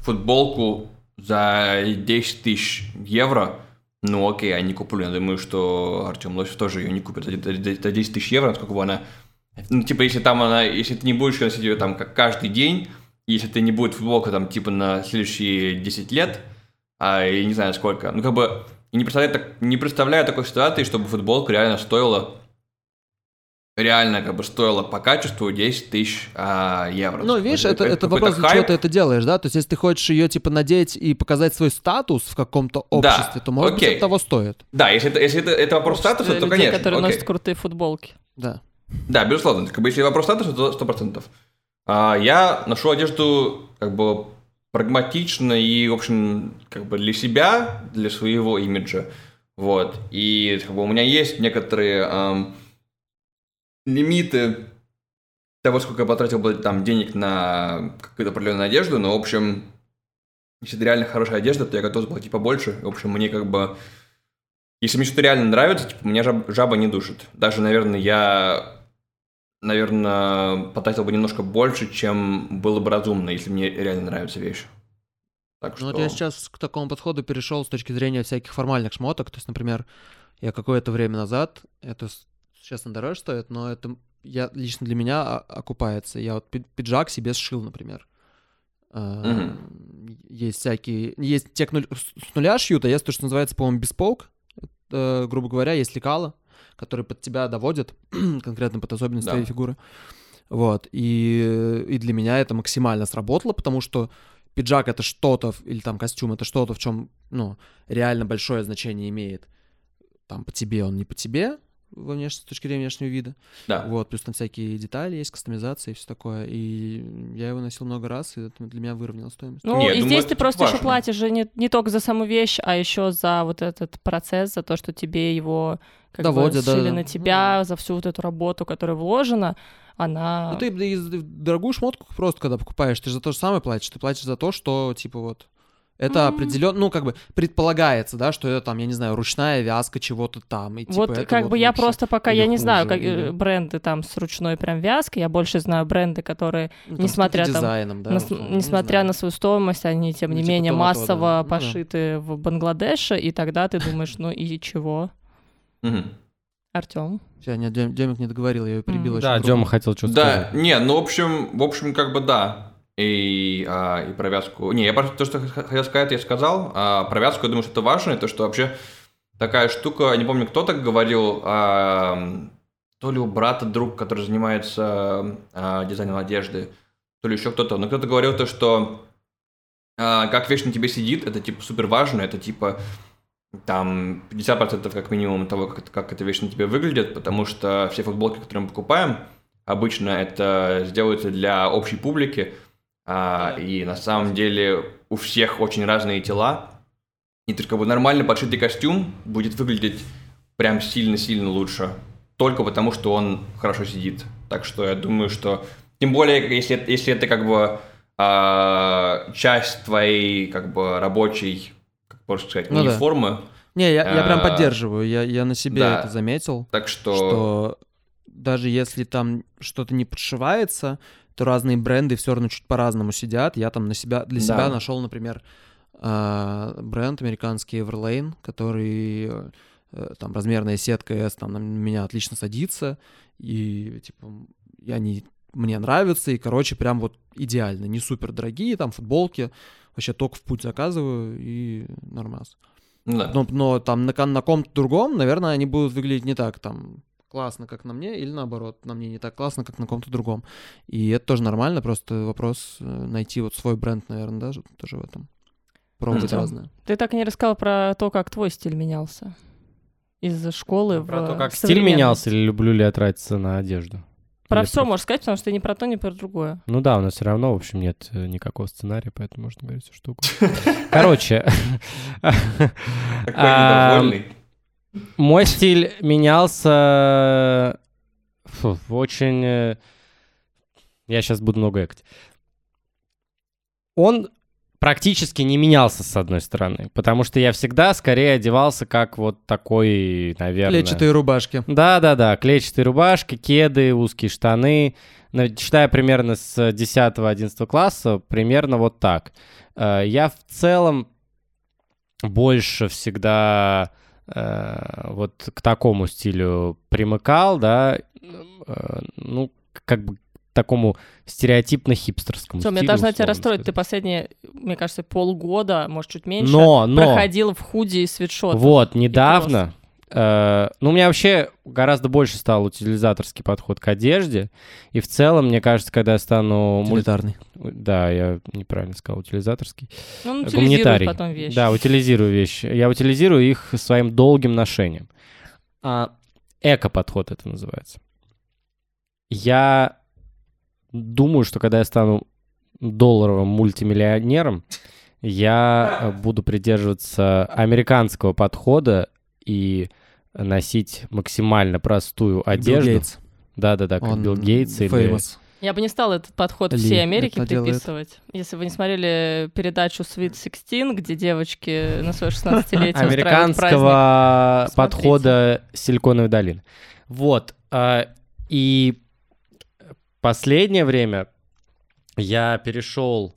футболку за 10 тысяч евро, ну окей, я не куплю. Я думаю, что Артем Лосев тоже ее не купит за за- за 10 тысяч евро, насколько бы она... Ну, типа, если там она... Если ты не будешь носить ее там как каждый день, если ты не будет футболка там типа на следующие 10 лет, а я не знаю сколько. Ну, как бы, не представляю, не представляю такой ситуации, чтобы футболка реально стоила реально как бы стоило по качеству 10 тысяч а, евро. Ну, видишь, это, это, это вопрос, для чего ты это делаешь, да? То есть, если ты хочешь ее, типа, надеть и показать свой статус в каком-то обществе, да, то, может окей. быть, это того стоит. Да, если это, если это, это вопрос статуса, то, людей, конечно. которые окей. носят крутые футболки. Да. Да, безусловно. Как бы, если вопрос статуса, то 100%. А, я ношу одежду, как бы, прагматично и, в общем, как бы для себя, для своего имиджа. Вот. И как бы, у меня есть некоторые... Эм, лимиты того, сколько я потратил бы там денег на какую-то определенную одежду, но, в общем, если это реально хорошая одежда, то я готов заплатить побольше. В общем, мне как бы... Если мне что-то реально нравится, типа, меня жаб, жаба не душит. Даже, наверное, я, наверное, потратил бы немножко больше, чем было бы разумно, если мне реально нравится вещь. Так что... Ну, вот я сейчас к такому подходу перешел с точки зрения всяких формальных шмоток. То есть, например, я какое-то время назад, это честно, дороже стоит, но это я, лично для меня окупается. Я вот пиджак себе сшил, например. Mm-hmm. Есть всякие... Есть те, кто с нуля шьют, а есть то, что называется, по-моему, беспоук. Это, грубо говоря, есть лекала, который под тебя доводит, конкретно под особенности да. твоей фигуры. Вот. И, и для меня это максимально сработало, потому что пиджак это что-то, или там костюм это что-то, в чем, ну, реально большое значение имеет. Там по тебе он не по тебе, во внеш... с точки зрения внешнего вида. Да. Вот, плюс там всякие детали есть, кастомизация и все такое. И я его носил много раз, и это для меня выровняло стоимость. Ну, Нет, и думаю, здесь ты просто важно. еще платишь же не, не только за саму вещь, а еще за вот этот процесс, за то, что тебе его как Доводят, бы сшили да, на тебя, ну, за всю вот эту работу, которая вложена она... Ну, ты дорогую шмотку просто, когда покупаешь, ты же за то же самое платишь. Ты платишь за то, что, типа, вот, это mm-hmm. определенно, ну, как бы предполагается, да, что это там, я не знаю, ручная вязка чего-то там. И, вот типа, как вот бы я просто пока, я не знаю, как или... бренды там с ручной прям вязкой, я больше знаю бренды, которые, ну, там, несмотря, там, дизайном, да, на, вот, несмотря на свою стоимость, они, тем ну, не типа менее, то, массово то, да. пошиты ну, да. в Бангладеше, и тогда ты думаешь, ну и чего? Артем. Я не, Демик не договорил, я ее перебил. Да, Дема хотел что-то да, сказать. Да, не, ну, в общем, в общем, как бы да и, а, и провязку. Не, я просто то, что хотел сказать, я сказал. А провязку, я думаю, что это важно, и то, что вообще такая штука, не помню, кто так говорил, а, то ли у брата друг, который занимается а, дизайном одежды, то ли еще кто-то, но кто-то говорил то, что а, как вещь на тебе сидит, это типа супер важно, это типа там 50% как минимум того, как, как эта вещь на тебе выглядит, потому что все футболки, которые мы покупаем, обычно это сделается для общей публики, а, и на самом деле у всех очень разные тела. И только бы нормально подшитый костюм будет выглядеть прям сильно-сильно лучше. Только потому, что он хорошо сидит. Так что я думаю, что... Тем более, если, если это как бы а, часть твоей как бы рабочей, как можно сказать, ну, униформы. Да. Не, я, я прям а, поддерживаю. Я, я на себе да. это заметил. Так что... Что даже если там что-то не подшивается, то разные бренды все равно чуть по-разному сидят. Я там на себя, для себя да. нашел, например, а, бренд американский Everlane, который э, там размерная сетка S там на меня отлично садится, и типа и они мне нравятся, и, короче, прям вот идеально, не супер дорогие, там футболки, вообще только в путь заказываю, и нормас. Да. Но, но там на, на ком-то другом, наверное, они будут выглядеть не так, там, классно, как на мне, или наоборот, на мне не так классно, как на ком-то другом. И это тоже нормально, просто вопрос э, найти вот свой бренд, наверное, даже тоже в этом. Пробовать mm разное. Ты так и не рассказал про то, как твой стиль менялся из школы про в то, как стиль менялся, или люблю ли я тратиться на одежду. Про или все про... можешь сказать, потому что ты не про то, не про другое. Ну да, у нас все равно, в общем, нет э, никакого сценария, поэтому можно говорить всю штуку. Короче. Такой недовольный. Мой стиль менялся фу, очень... Э, я сейчас буду много экать. Он практически не менялся, с одной стороны, потому что я всегда скорее одевался как вот такой, наверное... Клетчатые рубашки. Да-да-да, клетчатые рубашки, кеды, узкие штаны. Читая примерно с 10-11 класса, примерно вот так. Э, я в целом больше всегда Э, вот к такому стилю примыкал, да, э, ну, как бы такому стереотипно-хипстерскому Тём, я должна тебя расстроить. Ты сказать. последние, мне кажется, полгода, может, чуть меньше, Но, но, проходил в худи и свитшотах. вот, недавно, э, ну, у меня вообще гораздо больше стал утилизаторский подход к одежде, и в целом, мне кажется, когда я стану... муль- Утилитарный. Да, я неправильно сказал, утилизаторский. Ну, он утилизирует Гуманитарий. потом вещи. Да, утилизирую вещи. Я утилизирую их своим долгим ношением. А, эко-подход это называется. Я думаю, что когда я стану долларовым мультимиллионером, я э, буду придерживаться американского подхода и носить максимально простую Билл одежду. Да-да-да, как Он Билл Гейтс или... famous. Я бы не стала этот подход Ли всей Америке это делает. приписывать. Если вы не смотрели передачу Sweet 16, где девочки на свое 16-летие устраивают праздник. американского Смотрите. подхода Силиконовой долины. Вот. а, И последнее время я перешел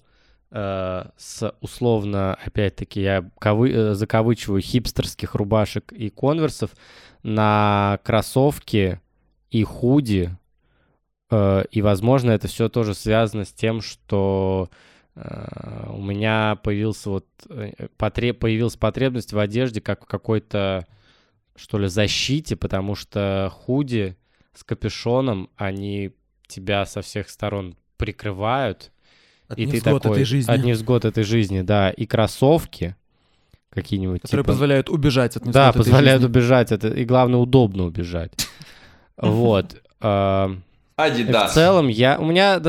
с условно, опять-таки, я кавы- э, закавычиваю хипстерских рубашек и конверсов на кроссовки и худи. Э, И, возможно, это все тоже связано с тем, что э, у меня появился вот э, потре- появилась потребность в одежде как в какой-то что ли защите, потому что худи с капюшоном они тебя со всех сторон прикрывают, От и ты такой этой жизни, от невзгод этой жизни, да, и кроссовки какие-нибудь которые типа- позволяют убежать от да, этой позволяют жизни. убежать, это и главное удобно убежать, вот. Адидас. В целом, я, у, меня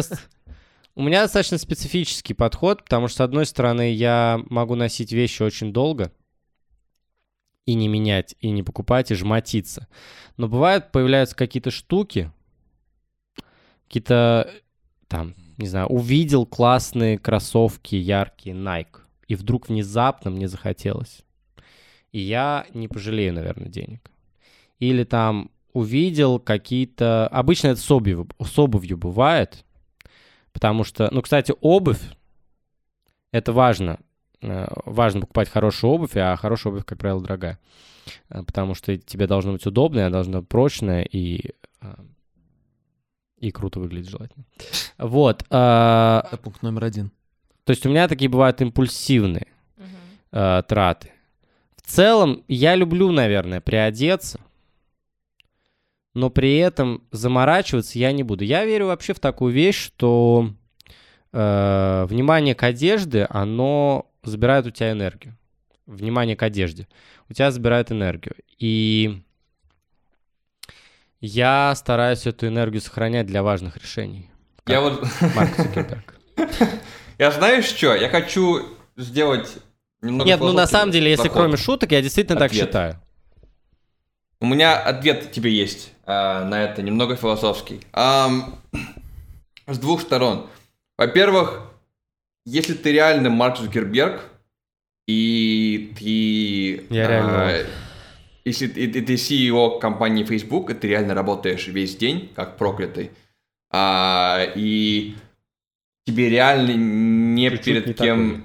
у меня достаточно специфический подход, потому что, с одной стороны, я могу носить вещи очень долго и не менять, и не покупать, и жмотиться. Но бывает, появляются какие-то штуки, какие-то, там, не знаю, увидел классные кроссовки яркие Nike, и вдруг внезапно мне захотелось. И я не пожалею, наверное, денег. Или там увидел какие-то... Обычно это с обувью, с обувью бывает, потому что... Ну, кстати, обувь, это важно. Э, Важно покупать хорошую обувь, а хорошая обувь, как правило, дорогая. Э, Потому что тебе должно быть удобная, должна быть прочная и... э, И круто выглядеть желательно. Вот. э, Это пункт номер один. То есть у меня такие бывают импульсивные Мгм. э, траты. В целом, я люблю, наверное, приодеться, но при этом заморачиваться я не буду. Я верю вообще в такую вещь, что э, внимание к одежде, оно забирает у тебя энергию. Внимание к одежде. У тебя забирает энергию. И я стараюсь эту энергию сохранять для важных решений. Я вот... Марк Цукерберг. Я знаешь что? Я хочу сделать немного Нет, ну на самом деле, если кроме шуток, я действительно так считаю. У меня ответ тебе есть а, на это, немного философский. Ам, с двух сторон. Во-первых, если ты реально Марк Цукерберг, и ты... Я реально а, если ты, ты- ты CEO компании Facebook, и ты реально работаешь весь день, как проклятый, а, и тебе реально не Чуть-чуть перед не кем... такой.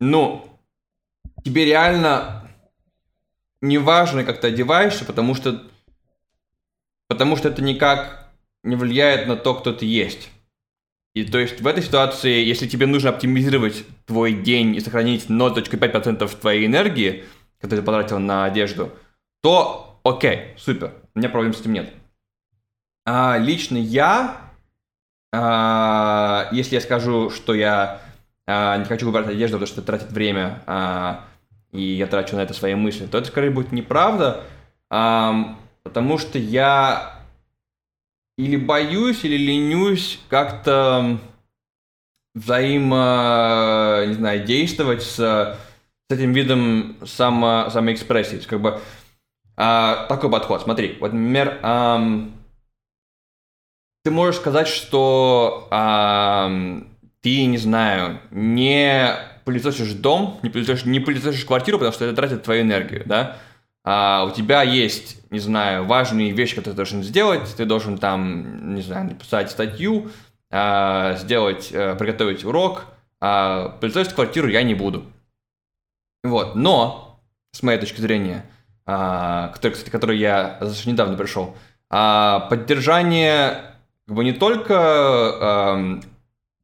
Ну, тебе реально неважно, как ты одеваешься, потому что потому что это никак не влияет на то, кто ты есть. И то есть в этой ситуации, если тебе нужно оптимизировать твой день и сохранить 0.5% твоей энергии, которую ты потратил на одежду, то окей, супер, у меня проблем с этим нет. А, лично я, а, если я скажу, что я а, не хочу выбирать одежду, потому что это тратит время, а, и я трачу на это свои мысли, то это скорее будет неправда, ам, потому что я или боюсь, или ленюсь как-то взаимо, не знаю, действовать с, с этим видом само, самоэкспрессии. Как бы а, такой подход. Смотри, вот, например, ам, ты можешь сказать, что ам, ты, не знаю, не пылесосишь дом, не пылесосишь, не пылесосишь квартиру, потому что это тратит твою энергию, да? А у тебя есть, не знаю, важные вещи, которые ты должен сделать, ты должен там, не знаю, написать статью, а, сделать, э, приготовить урок, а пылесосить квартиру я не буду. Вот, но, с моей точки зрения, а, который, кстати, который я недавно пришел, а, поддержание как бы не только эм,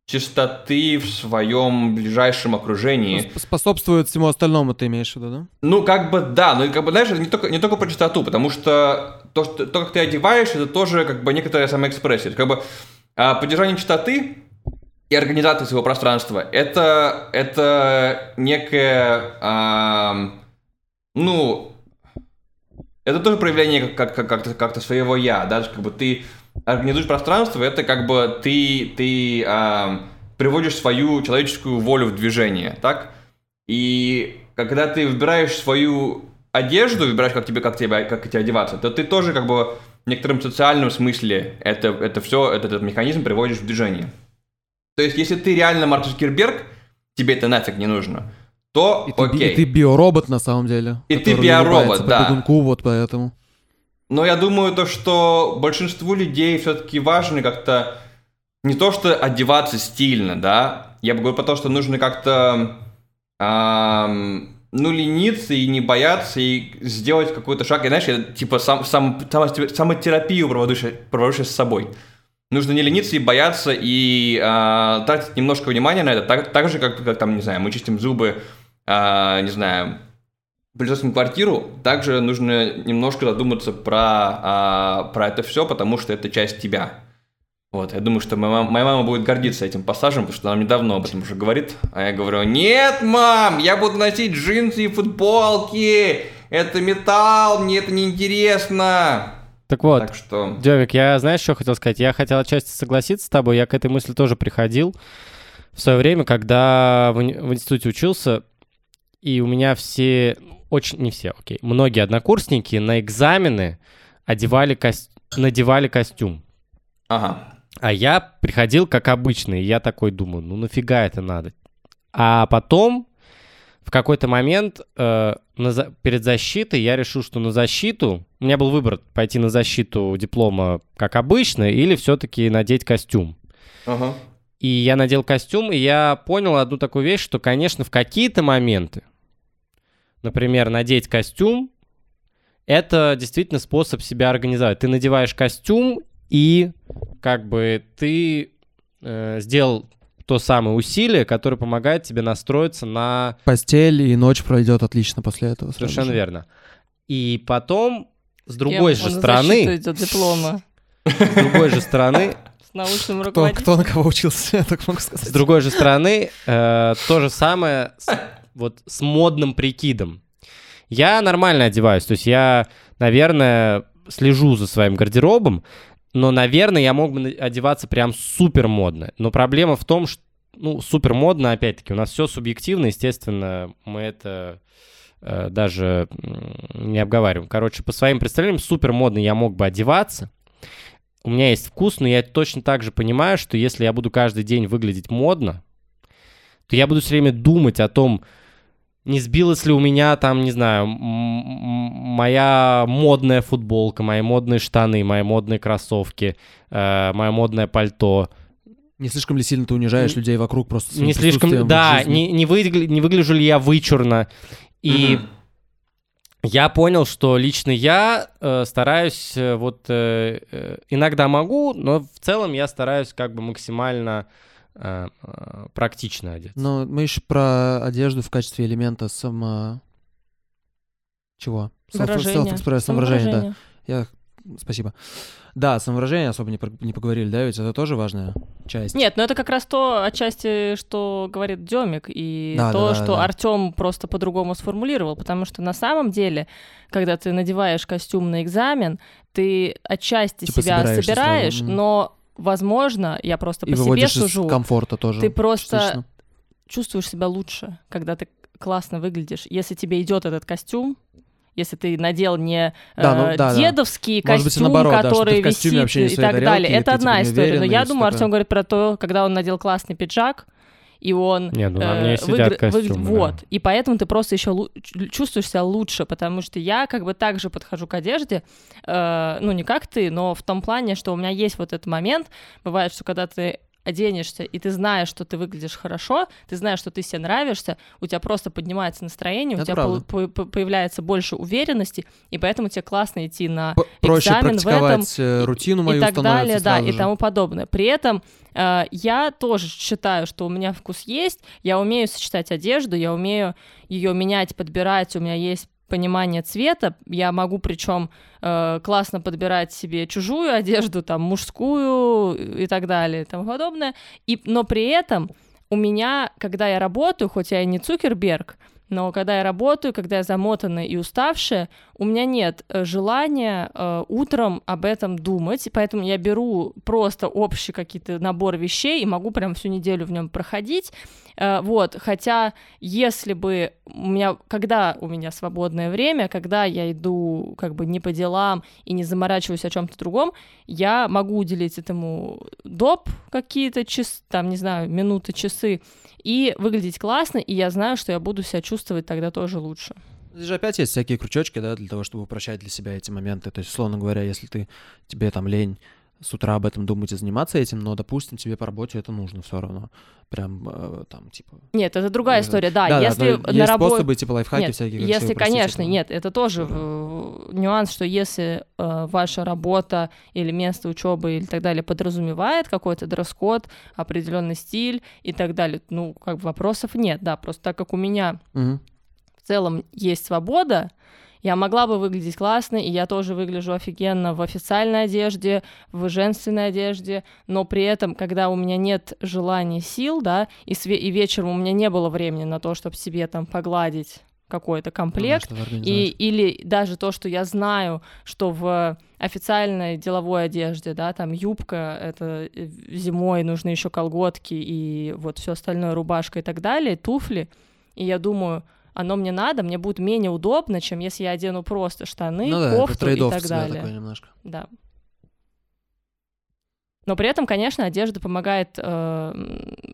чистоты в своем ближайшем окружении. Ну, способствует всему остальному, ты имеешь в виду, да? Ну, как бы да, но как бы, знаешь, не только, не только про чистоту, потому что то, что, то, как ты одеваешь, это тоже как бы некоторая самоэкспрессия. Как бы а, поддержание чистоты и организация своего пространства это, это некое, а, ну, это тоже проявление как- как- как-то, как-то своего я, да, как бы ты организуешь пространство, это как бы ты, ты а, приводишь свою человеческую волю в движение, так? И когда ты выбираешь свою одежду, выбираешь, как тебе, как тебе, как тебе одеваться, то ты тоже как бы в некотором социальном смысле это, это все, этот, этот механизм приводишь в движение. То есть, если ты реально Марк Цукерберг, тебе это нафиг не нужно, то и окей. Ты, и ты биоробот на самом деле. И ты биоробот, да. По бегунку, вот поэтому. Но я думаю, то, что большинству людей все-таки важно как-то не то, что одеваться стильно, да, я бы говорю про то, что нужно как-то эм, ну, лениться и не бояться, и сделать какой-то шаг. И знаешь, я типа сам, сам, сам, самотерапию провожу с собой. Нужно не лениться и бояться, и э, тратить немножко внимания на это, так, так же, как, как там, не знаю, мы чистим зубы, э, не знаю, пылесосим квартиру, также нужно немножко задуматься про, а, про это все, потому что это часть тебя. Вот, я думаю, что моя мама, моя мама будет гордиться этим пассажем, потому что она мне давно об этом уже говорит. А я говорю, нет, мам, я буду носить джинсы и футболки, это металл, мне это неинтересно. Так вот, так что... Девик, я знаешь, что хотел сказать? Я хотел отчасти согласиться с тобой, я к этой мысли тоже приходил в свое время, когда в, в институте учился, и у меня все, очень, не все, окей, многие однокурсники на экзамены одевали кост... надевали костюм. Ага. А я приходил как обычный, и я такой думаю, ну нафига это надо? А потом в какой-то момент э, на за... перед защитой я решил, что на защиту у меня был выбор пойти на защиту диплома как обычно или все-таки надеть костюм. Ага. И я надел костюм, и я понял одну такую вещь, что, конечно, в какие-то моменты например, надеть костюм, это действительно способ себя организовать. Ты надеваешь костюм, и как бы ты э, сделал то самое усилие, которое помогает тебе настроиться на... Постель, и ночь пройдет отлично после этого. Совершенно же. верно. И потом, с другой Кем? же Он стороны... идет диплома. С другой же стороны... С научным руководителем. Кто, на кого учился, я так могу сказать. С другой же стороны, э, то же самое вот с модным прикидом. Я нормально одеваюсь, то есть я, наверное, слежу за своим гардеробом, но, наверное, я мог бы одеваться прям супер модно. Но проблема в том, что, ну, супер модно, опять-таки, у нас все субъективно, естественно, мы это э, даже не обговариваем. Короче, по своим представлениям, супер модно я мог бы одеваться. У меня есть вкус, но я точно так же понимаю, что если я буду каждый день выглядеть модно, то я буду все время думать о том, не сбилась ли у меня там, не знаю, моя модная футболка, мои модные штаны, мои модные кроссовки, э, мое модное пальто. Не слишком ли сильно ты унижаешь людей вокруг просто Не слишком, да, не, не, выгля, не выгляжу ли я вычурно. И mm-hmm. я понял, что лично я э, стараюсь, э, вот э, э, иногда могу, но в целом я стараюсь как бы максимально э, практично одеться. Но мы еще про одежду в качестве элемента само... Чего? Self-express, самовыражение, да. Я... Спасибо. Да, самовыражение особо не, про... не поговорили, да, ведь это тоже важная часть. Нет, но это как раз то отчасти, что говорит Демик, и да, то, да, что да. Артем просто по-другому сформулировал, потому что на самом деле, когда ты надеваешь костюм на экзамен, ты отчасти типа себя собираешь, сразу. но возможно, я просто по себе сужу. Из комфорта тоже. Ты просто частично. чувствуешь себя лучше, когда ты классно выглядишь. Если тебе идет этот костюм, если ты надел не да, ну, да, дедовский да. костюм, быть, наоборот, который да, висит и так далее, это одна типа, история. Но я думаю, Артем говорит про то, когда он надел классный пиджак, и он Нет, ну, э, выигр... костюмы, вот, да. и поэтому ты просто еще лу... чувствуешь себя лучше, потому что я как бы также подхожу к одежде, э, ну не как ты, но в том плане, что у меня есть вот этот момент, бывает, что когда ты оденешься, и ты знаешь, что ты выглядишь хорошо, ты знаешь, что ты себе нравишься, у тебя просто поднимается настроение, Это у тебя правда. по- по- появляется больше уверенности, и поэтому тебе классно идти на П- Проще экзамен в этом э, рутину мою и так далее, да, сразу и же. тому подобное. При этом э, я тоже считаю, что у меня вкус есть, я умею сочетать одежду, я умею ее менять, подбирать, у меня есть понимание цвета, я могу причем э, классно подбирать себе чужую одежду, там мужскую и так далее и тому подобное, и, но при этом у меня, когда я работаю, хоть я и не Цукерберг, но когда я работаю, когда я замотанная и уставшая, у меня нет э, желания э, утром об этом думать, поэтому я беру просто общий какие-то набор вещей и могу прям всю неделю в нем проходить. Э, вот, хотя если бы у меня, когда у меня свободное время, когда я иду как бы не по делам и не заморачиваюсь о чем-то другом, я могу уделить этому доп. какие-то часы, там, не знаю, минуты, часы, и выглядеть классно, и я знаю, что я буду себя чувствовать тогда тоже лучше. Здесь же опять есть всякие крючочки, да, для того, чтобы упрощать для себя эти моменты. То есть, условно говоря, если ты тебе там лень с утра об этом думать и заниматься этим, но, допустим, тебе по работе это нужно все равно. Прям э, там, типа... Нет, это другая э, история, да. да, если да, на есть работе... способы, типа лайфхаки Нет, всякие. если, конечно, это. нет, это тоже э, нюанс, что если э, ваша работа или место учебы или так далее подразумевает какой-то дресс-код, определенный стиль и так далее, ну, как бы вопросов нет, да, просто так как у меня Мгм. в целом есть свобода, я могла бы выглядеть классно, и я тоже выгляжу офигенно в официальной одежде, в женственной одежде, но при этом, когда у меня нет желания сил, да, и, све- и вечером у меня не было времени на то, чтобы себе там погладить какой-то комплект, и, или даже то, что я знаю, что в официальной деловой одежде, да, там юбка, это э, зимой нужны еще колготки и вот все остальное, рубашка и так далее, туфли, и я думаю, оно мне надо, мне будет менее удобно, чем если я одену просто штаны, ну да, кофту и так далее. такой немножко. Да. Но при этом, конечно, одежда помогает э,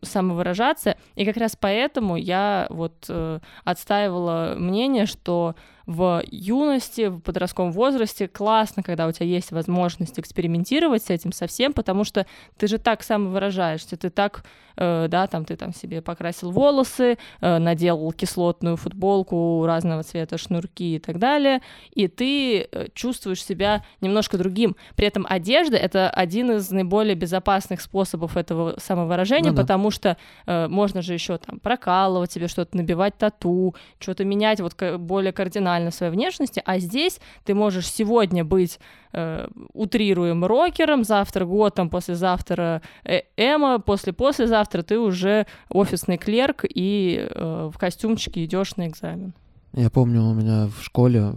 самовыражаться, и как раз поэтому я вот э, отстаивала мнение, что в юности, в подростковом возрасте классно, когда у тебя есть возможность экспериментировать с этим совсем, потому что ты же так самовыражаешься, ты так, э, да, там ты там себе покрасил волосы, э, наделал кислотную футболку разного цвета, шнурки и так далее, и ты э, чувствуешь себя немножко другим. При этом одежда — это один из наиболее безопасных способов этого самовыражения, Ну да. потому что э, можно же еще там прокалывать себе что-то, набивать тату, что-то менять вот более кардинально своей внешности, а здесь ты можешь сегодня быть э, утрируем рокером, завтра готом, послезавтра э, эмо, после-послезавтра ты уже офисный клерк и э, в костюмчике идешь на экзамен. Я помню, у меня в школе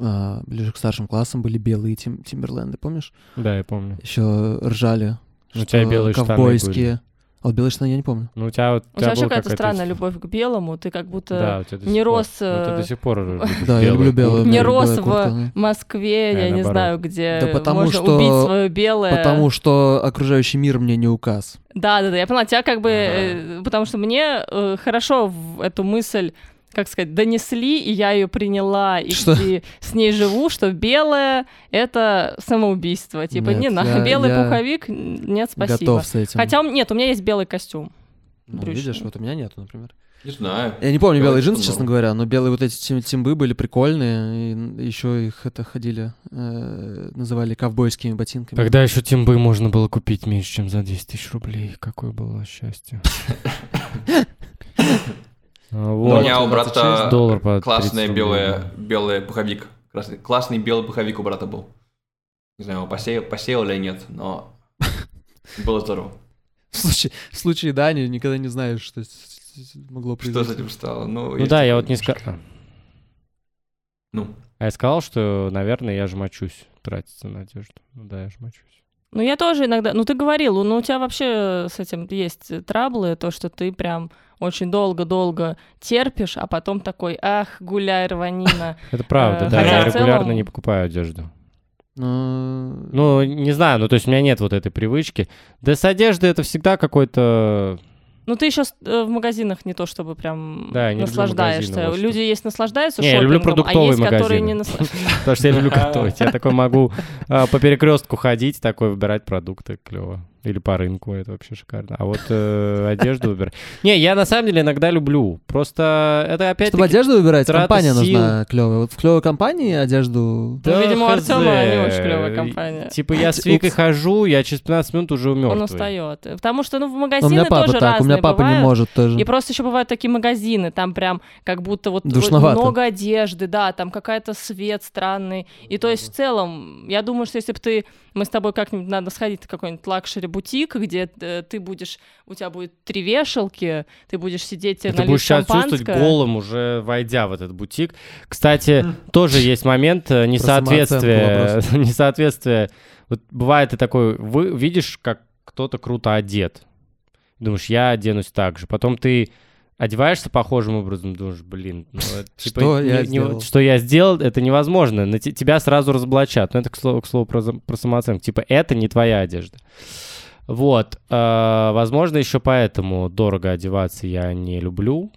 а, ближе к старшим классам были белые тим- Тимберленды, помнишь? Да, я помню. Еще ржали. У тебя белые штаны ковбойские. А вот белые штаны я не помню. Ну, у тебя вот... У тебя вообще была какая-то какая-то странная любовь к белому, ты как будто Да, у тебя не пор- рос, ну, ты э, до сих пор Да, я люблю белую. куртку. не рос в. Москве, я не знаю, где Да потому можно что- убить свое белое. Потому что окружающий мир мне не указ. Да, да, да, я поняла, тебя как бы, э, потому что мне э, хорошо эту мысль, как сказать, донесли, и я ее приняла, и, Что? и с ней живу, что белое — это самоубийство. Типа, Нет, не я- белый я пуховик, нет, спасибо. Готов с этим. Хотя, нет, у меня есть белый костюм. Ну, брючный. видишь, вот у меня нету, например. Не знаю. Я не помню Белый белые джинсы, честно говоря, но белые вот эти тим- тимбы были прикольные, и еще их это ходили, э, называли ковбойскими ботинками. Тогда еще тимбы можно было купить меньше, чем за 10 тысяч рублей. Какое было счастье. А, У Вот. меня у 26 брата долларов по 30 классный белый, белый пуховик. Классный, классный белый пуховик у брата был. Не знаю, его посеял, посеял или нет, но было здорово. В случае, в случае Дани никогда не знаешь, что могло Что с произойти. этим стало? Ну, Ну да, я вот не сказал. Ну, А я сказал, что, наверное, я же мочусь тратиться на одежду. Ну да, я же мочусь. Ну, я тоже иногда... Ну, ты говорил, ну, у тебя вообще с этим есть траблы, то, что ты прям очень долго-долго терпишь, а потом такой, ах, гуляй, рванина. Это правда, Э, да, я регулярно не покупаю одежду. Ну, Ну, не знаю, ну то есть у меня нет вот этой привычки. Да с одеждой это всегда какой-то... Ну, ты еще в магазинах не то чтобы прям Да, я не наслаждаешься. магазины, вот что. Люди есть наслаждаются Не, я люблю шопингом, а продуктовые есть, которые не магазины. наслаждаются. Потому что я люблю готовить. Я такой могу а, по перекрестку ходить, такой выбирать продукты. Клево. Или по рынку, это вообще шикарно. А вот э, одежду выбирать. Не, я на самом деле иногда люблю. Просто это опять Чтобы одежду выбирать, компания сил. нужна клевая. Вот в клевой компании одежду... Ну, видимо, у. Артема не очень клевая компания. Типа я с Викой хожу, я через 15 минут уже Он мертвый. устает. Потому что, ну, в У магазины меня папа тоже так, у меня разные папа не может тоже. И просто еще бывают такие магазины, там прям как будто вот, много одежды, да, там какая-то свет странный. И то есть в целом, я думаю, что если бы ты, мы с тобой как-нибудь надо сходить в какой-нибудь luxury -бутик, где э, ты будешь, у тебя будет три вешалки, ты будешь сидеть, Ты будешь себя чувствовать голым, уже войдя в этот бутик. Кстати, тоже есть момент э, несоответствия. Несоответствия. Вот бывает и такой, вы видишь, как кто-то круто одет. Думаешь, я оденусь так же. Потом ты одеваешься похожим образом, думаешь, блин, ну, это, типа, Что я не- не- сделал? что я сделал, это невозможно. На те- тебя сразу разоблачат. Ну, это, к слову, к слову про, про самооценку. Типа, это не твоя одежда. Вот. э, возможно, еще поэтому дорого одеваться я не люблю.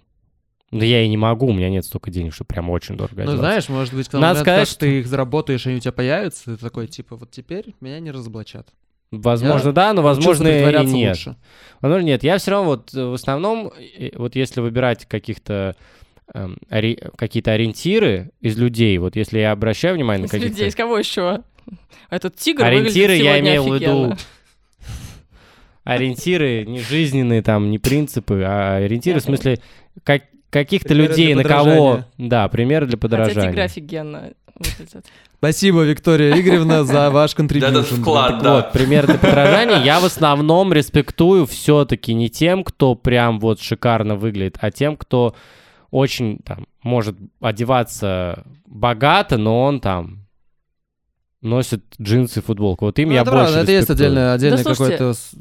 Но я и не могу, у меня нет столько денег, что прям очень дорого Ну, одеваться. знаешь, может быть, к тому Надо сказать, что- ты их заработаешь, они у тебя появятся, ты такой, типа, вот теперь меня не разоблачат. Возможно, Я да, но возможно и нет. лучше. Возможно, нет. Я все равно вот э, в основном, э, вот если выбирать каких-то эм, ори- какие-то ориентиры из людей, вот если я обращаю внимание на Из каких-то людей, из кого еще? Этот тигр ориентиры, выглядит я имею в виду. Ориентиры не жизненные там, не принципы, а ориентиры в смысле как, каких-то людей, на кого, да, примеры для подражания. офигенно выглядят. Спасибо, Виктория Игоревна, за ваш контрибьюшн. вклад, да. вот, пример для подражания. Я в основном респектую все-таки не тем, кто прям вот шикарно выглядит, а тем, кто очень там может одеваться богато, но он там носит джинсы и футболку. Вот им Ну, я это больше правда, это есть респектую. отдельный, отдельный Да, с-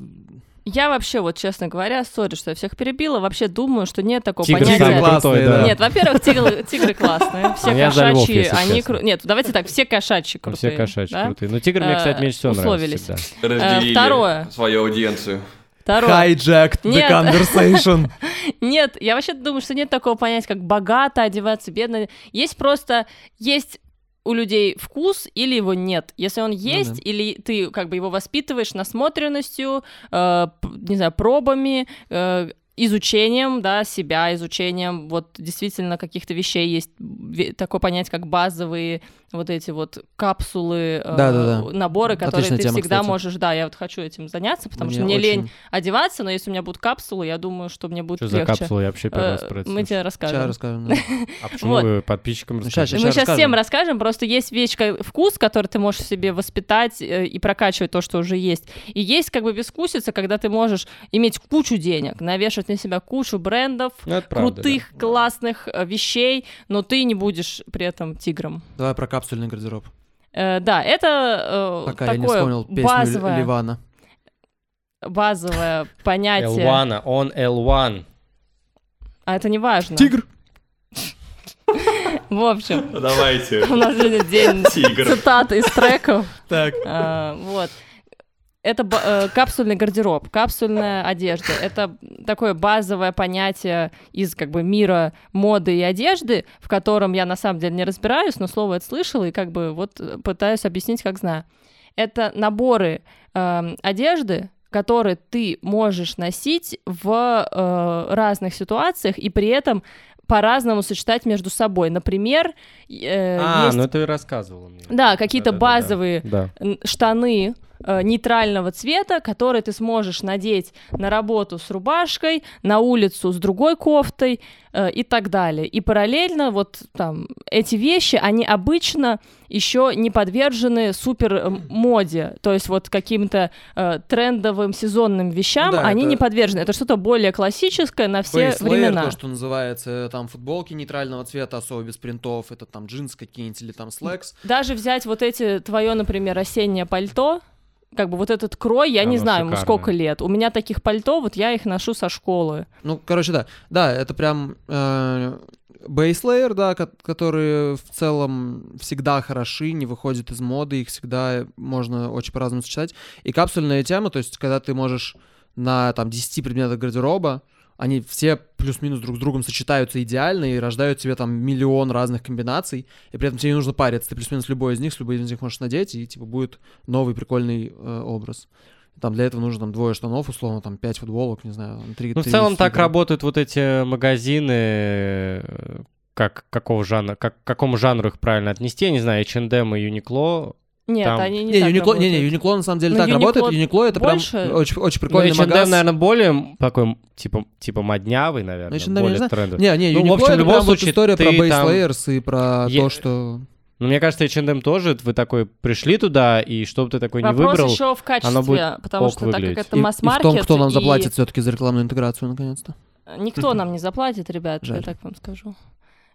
Я вообще, вот честно говоря, сори, что я всех перебила, вообще думаю, что нет такого Тигр понятия... крутой, классные, да. Нет, во-первых, тигры, тигры классные, все Ну, я за львов, кошачьи, они... честно. кру- Нет, давайте так, все кошачьи Ну, крутые. Все кошачьи да? крутые. Но тигр мне, кстати, Э, меньше всего условились. нравится всегда. Разделили второе. свою аудиенцию. Второе. Hijacked the Нет. conversation. Нет, я вообще думаю, что нет такого понятия, как богато одеваться, бедно. Есть просто, есть у людей вкус или его нет. Если он есть, да. или ты как бы его воспитываешь насмотренностью, э, не знаю, пробами, э, изучением, да, себя, изучением вот действительно каких-то вещей есть такое понятие, как базовые вот эти вот капсулы, э, Да-да-да. наборы, которые Отличная ты тема, всегда кстати. можешь, да, я вот хочу этим заняться, потому что Мне мне очень- лень одеваться, но если у меня будут капсулы, я думаю, что мне будет Что за легче. капсула? Я вообще первый раз Э, про это Мы тебе расскажем. Сейчас расскажем. да. А почему Вот. вы подписчикам Ну, расскажете? Мы сейчас расскажем. всем расскажем, просто есть вещь, вкус, который ты можешь в себе воспитать э, и прокачивать то, что уже есть. И есть как бы безвкусица, когда ты можешь иметь кучу денег, навешивать на себя кучу брендов, Ну, это правда, крутых, классных э, вещей, но ты не будешь при этом тигром. Давай про капсульный гардероб. Э, да, это э, Пока я не такое вспомнил песню базовое, Ливана. базовое понятие. L1, он L1. А это не важно. Тигр! В общем, Давайте. у нас сегодня день Тигр. цитат из треков. Так. А, вот. Это э, капсульный гардероб, капсульная одежда. Это такое базовое понятие из как бы мира моды и одежды, в котором я на самом деле не разбираюсь, но слово это слышала и как бы вот э, пытаюсь объяснить, как знаю. Это наборы эм, одежды, которые ты можешь носить в э, разных ситуациях и при этом по-разному сочетать между собой. Например, э, А, есть ну это ты рассказывала мне. да, какие-то Да-да-да-да. базовые Да. н- штаны э, нейтрального цвета, которые ты сможешь надеть на работу с рубашкой, на улицу с другой кофтой э, и так далее. И параллельно вот там эти вещи, они обычно еще не подвержены супер э, моде, то есть вот каким-то э, трендовым сезонным вещам, Ну да, они это- не подвержены. Это что-то более классическое на все Base layer, времена. то, что называется, там футболки нейтрального цвета, особо без принтов, это там джинсы какие-нибудь или там слэкс. Даже взять вот эти, твое, например, осеннее пальто, как бы вот этот крой, я не Оно знаю, ему сколько лет. У меня таких пальто, вот я их ношу со школы. Ну, короче, да. Да, это прям э, да, ко- которые в целом всегда хороши, не выходят из моды, их всегда можно очень по-разному сочетать. И капсульная тема, то есть когда ты можешь на там 10 предметах гардероба, они все плюс-минус друг с другом сочетаются идеально и рождают тебе там миллион разных комбинаций, и при этом тебе не нужно париться, ты плюс-минус любой из них, с любой из них можешь надеть, и типа будет новый прикольный э, образ. Там для этого нужно там двое штанов, условно, там пять футболок, не знаю, три. Ну, в целом так работают вот эти магазины, э, как какого жанра, как какому жанру их правильно отнести, я не знаю, H&M и Uniqlo. Нет, Там- они не, Не, так Uniqlo, не, работают. не, Uniqlo на самом деле Ну, так Uniqlo работает. Uniqlo это больше- прям очень, очень Ну, прикольный H&M, магаз. наверное, более такой, типа, типа моднявый, наверное, Ну, H&M, более не трендовый. Не, не, Ну, в общем, в это любом прям вот случае, история про ты там- base layers и про Е- то, что... Ну, мне кажется, H&M тоже, вы такой пришли туда, и что бы ты такой не Вопрос выбрал, еще в качестве, оно будет потому ок что так как выглядеть. это и, и в масс-маркет, том, кто нам и заплатит все-таки за рекламную интеграцию, наконец-то. Никто нам не заплатит, ребят, я так вам скажу.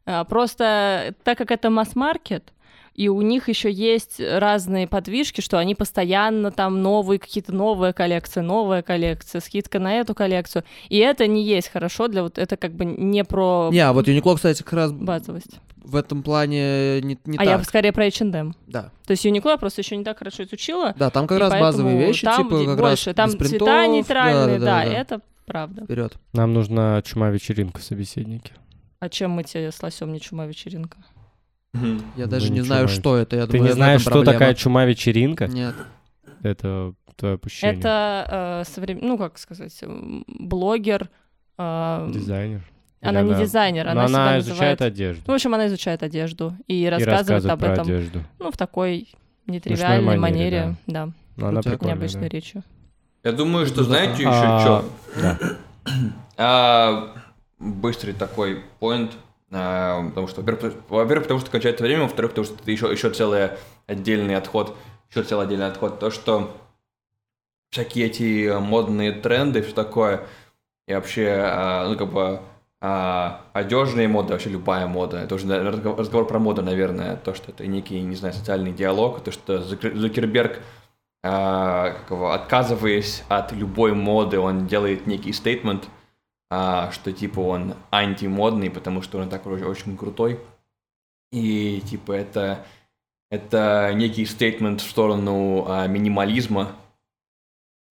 А, Просто так как это масс-маркет, и у них еще есть разные подвижки, что они постоянно там новые, какие-то новые коллекции, новая коллекция, скидка на эту коллекцию. И это не есть хорошо для вот, это как бы не про Не, а вот Uniqlo, кстати, как раз базовость. в этом плане не, не а я так. скорее про H&M. Да. То есть Uniqlo я просто еще не так хорошо изучила. да, там как раз базовые вещи, там типа как больше, раз там без цвета принтов, нейтральные, да, да, да. это правда. Вперед. нам нужна чума вечеринка, собеседники. А чем мы тебе с лосем не чума Я Ну, даже не знаю, что это. Я Ты думаю, не знаешь, что проблема. такая чума вечеринка? Нет. Это твое опущение. Это э, соврем- ну как сказать, м, блогер. э, Дизайнер. Она Или не дизайнер, Но она, она изучает одежду. Ну, в общем, она изучает одежду и и рассказывает об этом, одежду. ну, в такой нетривиальной манере, манере, да, Но она Крутяк. прикольная, необычной да. речью. Я думаю, что Ну, знаете еще А, что? Да. А, быстрый такой поинт, потому что, во-первых, потому что кончается время, во-вторых, потому что это еще, еще целый отдельный отход, еще целый отдельный отход, то, что всякие эти модные тренды, все такое, и вообще, а, ну, как бы, а, одежные моды, вообще любая мода, это уже разговор, про моду, наверное, то, что это некий, не знаю, социальный диалог, то, что Зукер- Зукерберг, а, как его, отказываясь от любой моды, он делает некий стейтмент, а, что типа он антимодный, потому что он такой очень, крутой. И типа это, это некий стейтмент в сторону а, минимализма.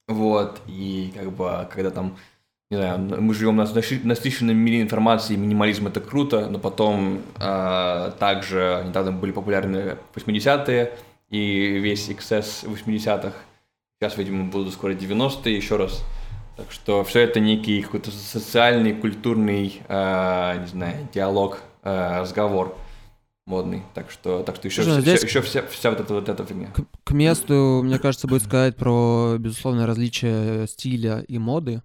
Вот, и как бы, когда там, не знаю, мы живем насыщ- насыщенном мире информации, минимализм это круто, но потом а, также недавно были популярны 80-е и весь XS 80-х. Сейчас, видимо, будут скоро 90-е еще раз. Так что все это некий какой-то социальный, культурный, э, не знаю, диалог, э, разговор модный. Так что, так что еще, Слушай, ну вся, здесь- еще вся, вся вот эта вот эта фигня. К, к месту, мне кажется, будет сказать про, безусловно, различие стиля и моды.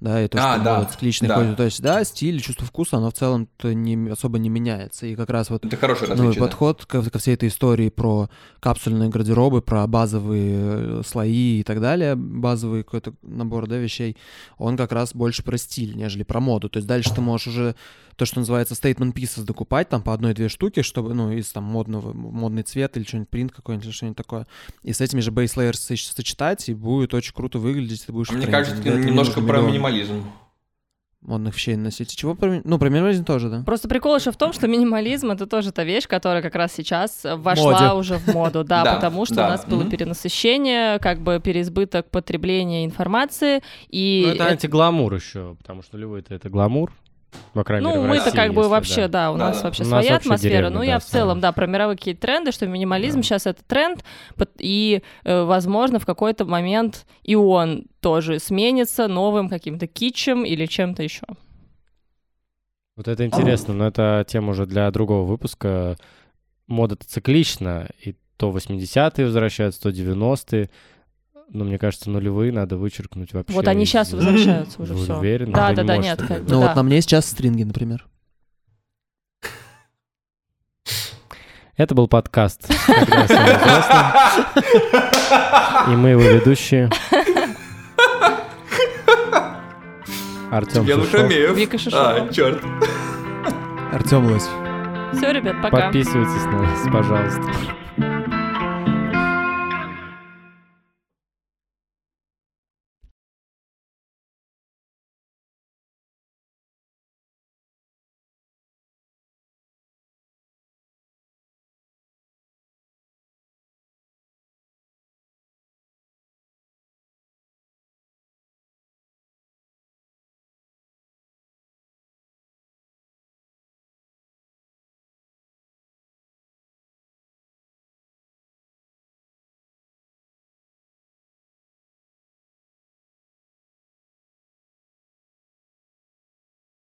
Да, и то, А, что да, мода циклично да. ходит. То есть, да, стиль, чувство вкуса, оно в целом-то не, особо не меняется. И как раз вот Это хорошее ну, различие. да. подход ко, ко всей этой истории про капсульные гардеробы, про базовые э, слои и так далее, базовый какой-то набор да, вещей, он как раз больше про стиль, нежели про моду. То есть дальше ты можешь уже то, что называется statement pieces докупать, там по одной-две штуки, чтобы, ну, из там модного, модный цвет или что-нибудь, принт какой-нибудь или что-нибудь такое. И с этими же base layers соч- сочетать, и будет очень круто выглядеть, ты будешь Мне кажется, это не немножко про миллион минимализм. Модных вещей носить. Чего про... Ну, про минимализм тоже, да? Просто прикол еще в том, что минимализм это тоже та вещь, которая как раз сейчас вошла Моде. уже в моду, да, Да, потому что да, у нас было перенасыщение, как бы переизбыток потребления информации, и Ну, это это- антигламур еще, потому что нулевой-то это гламур. По крайней мере, Ну, в мы-то России, как бы если, вообще, да. да, у нас Да-да. вообще У нас своя атмосфера. деревня, ну, да, я в целом, да, про мировые какие-то тренды, что минимализм Да. сейчас это тренд, и, э, возможно, в какой-то момент и он тоже сменится новым каким-то китчем или чем-то еще. Вот это интересно, но это тема уже для другого выпуска. Мода-то циклична, и то 80-е возвращаются, то 90-е. Но мне кажется, нулевые надо вычеркнуть вообще. Вот они сейчас возвращаются уже Вы все. уверены? Да, да, да, нет, Ну, вот на мне сейчас стринги, например. Это был подкаст. И мы его ведущие. Артем Я Шишов. Вика Шишова. А, черт. Артем Лосев. Все, ребят, пока. Подписывайтесь на нас, пожалуйста.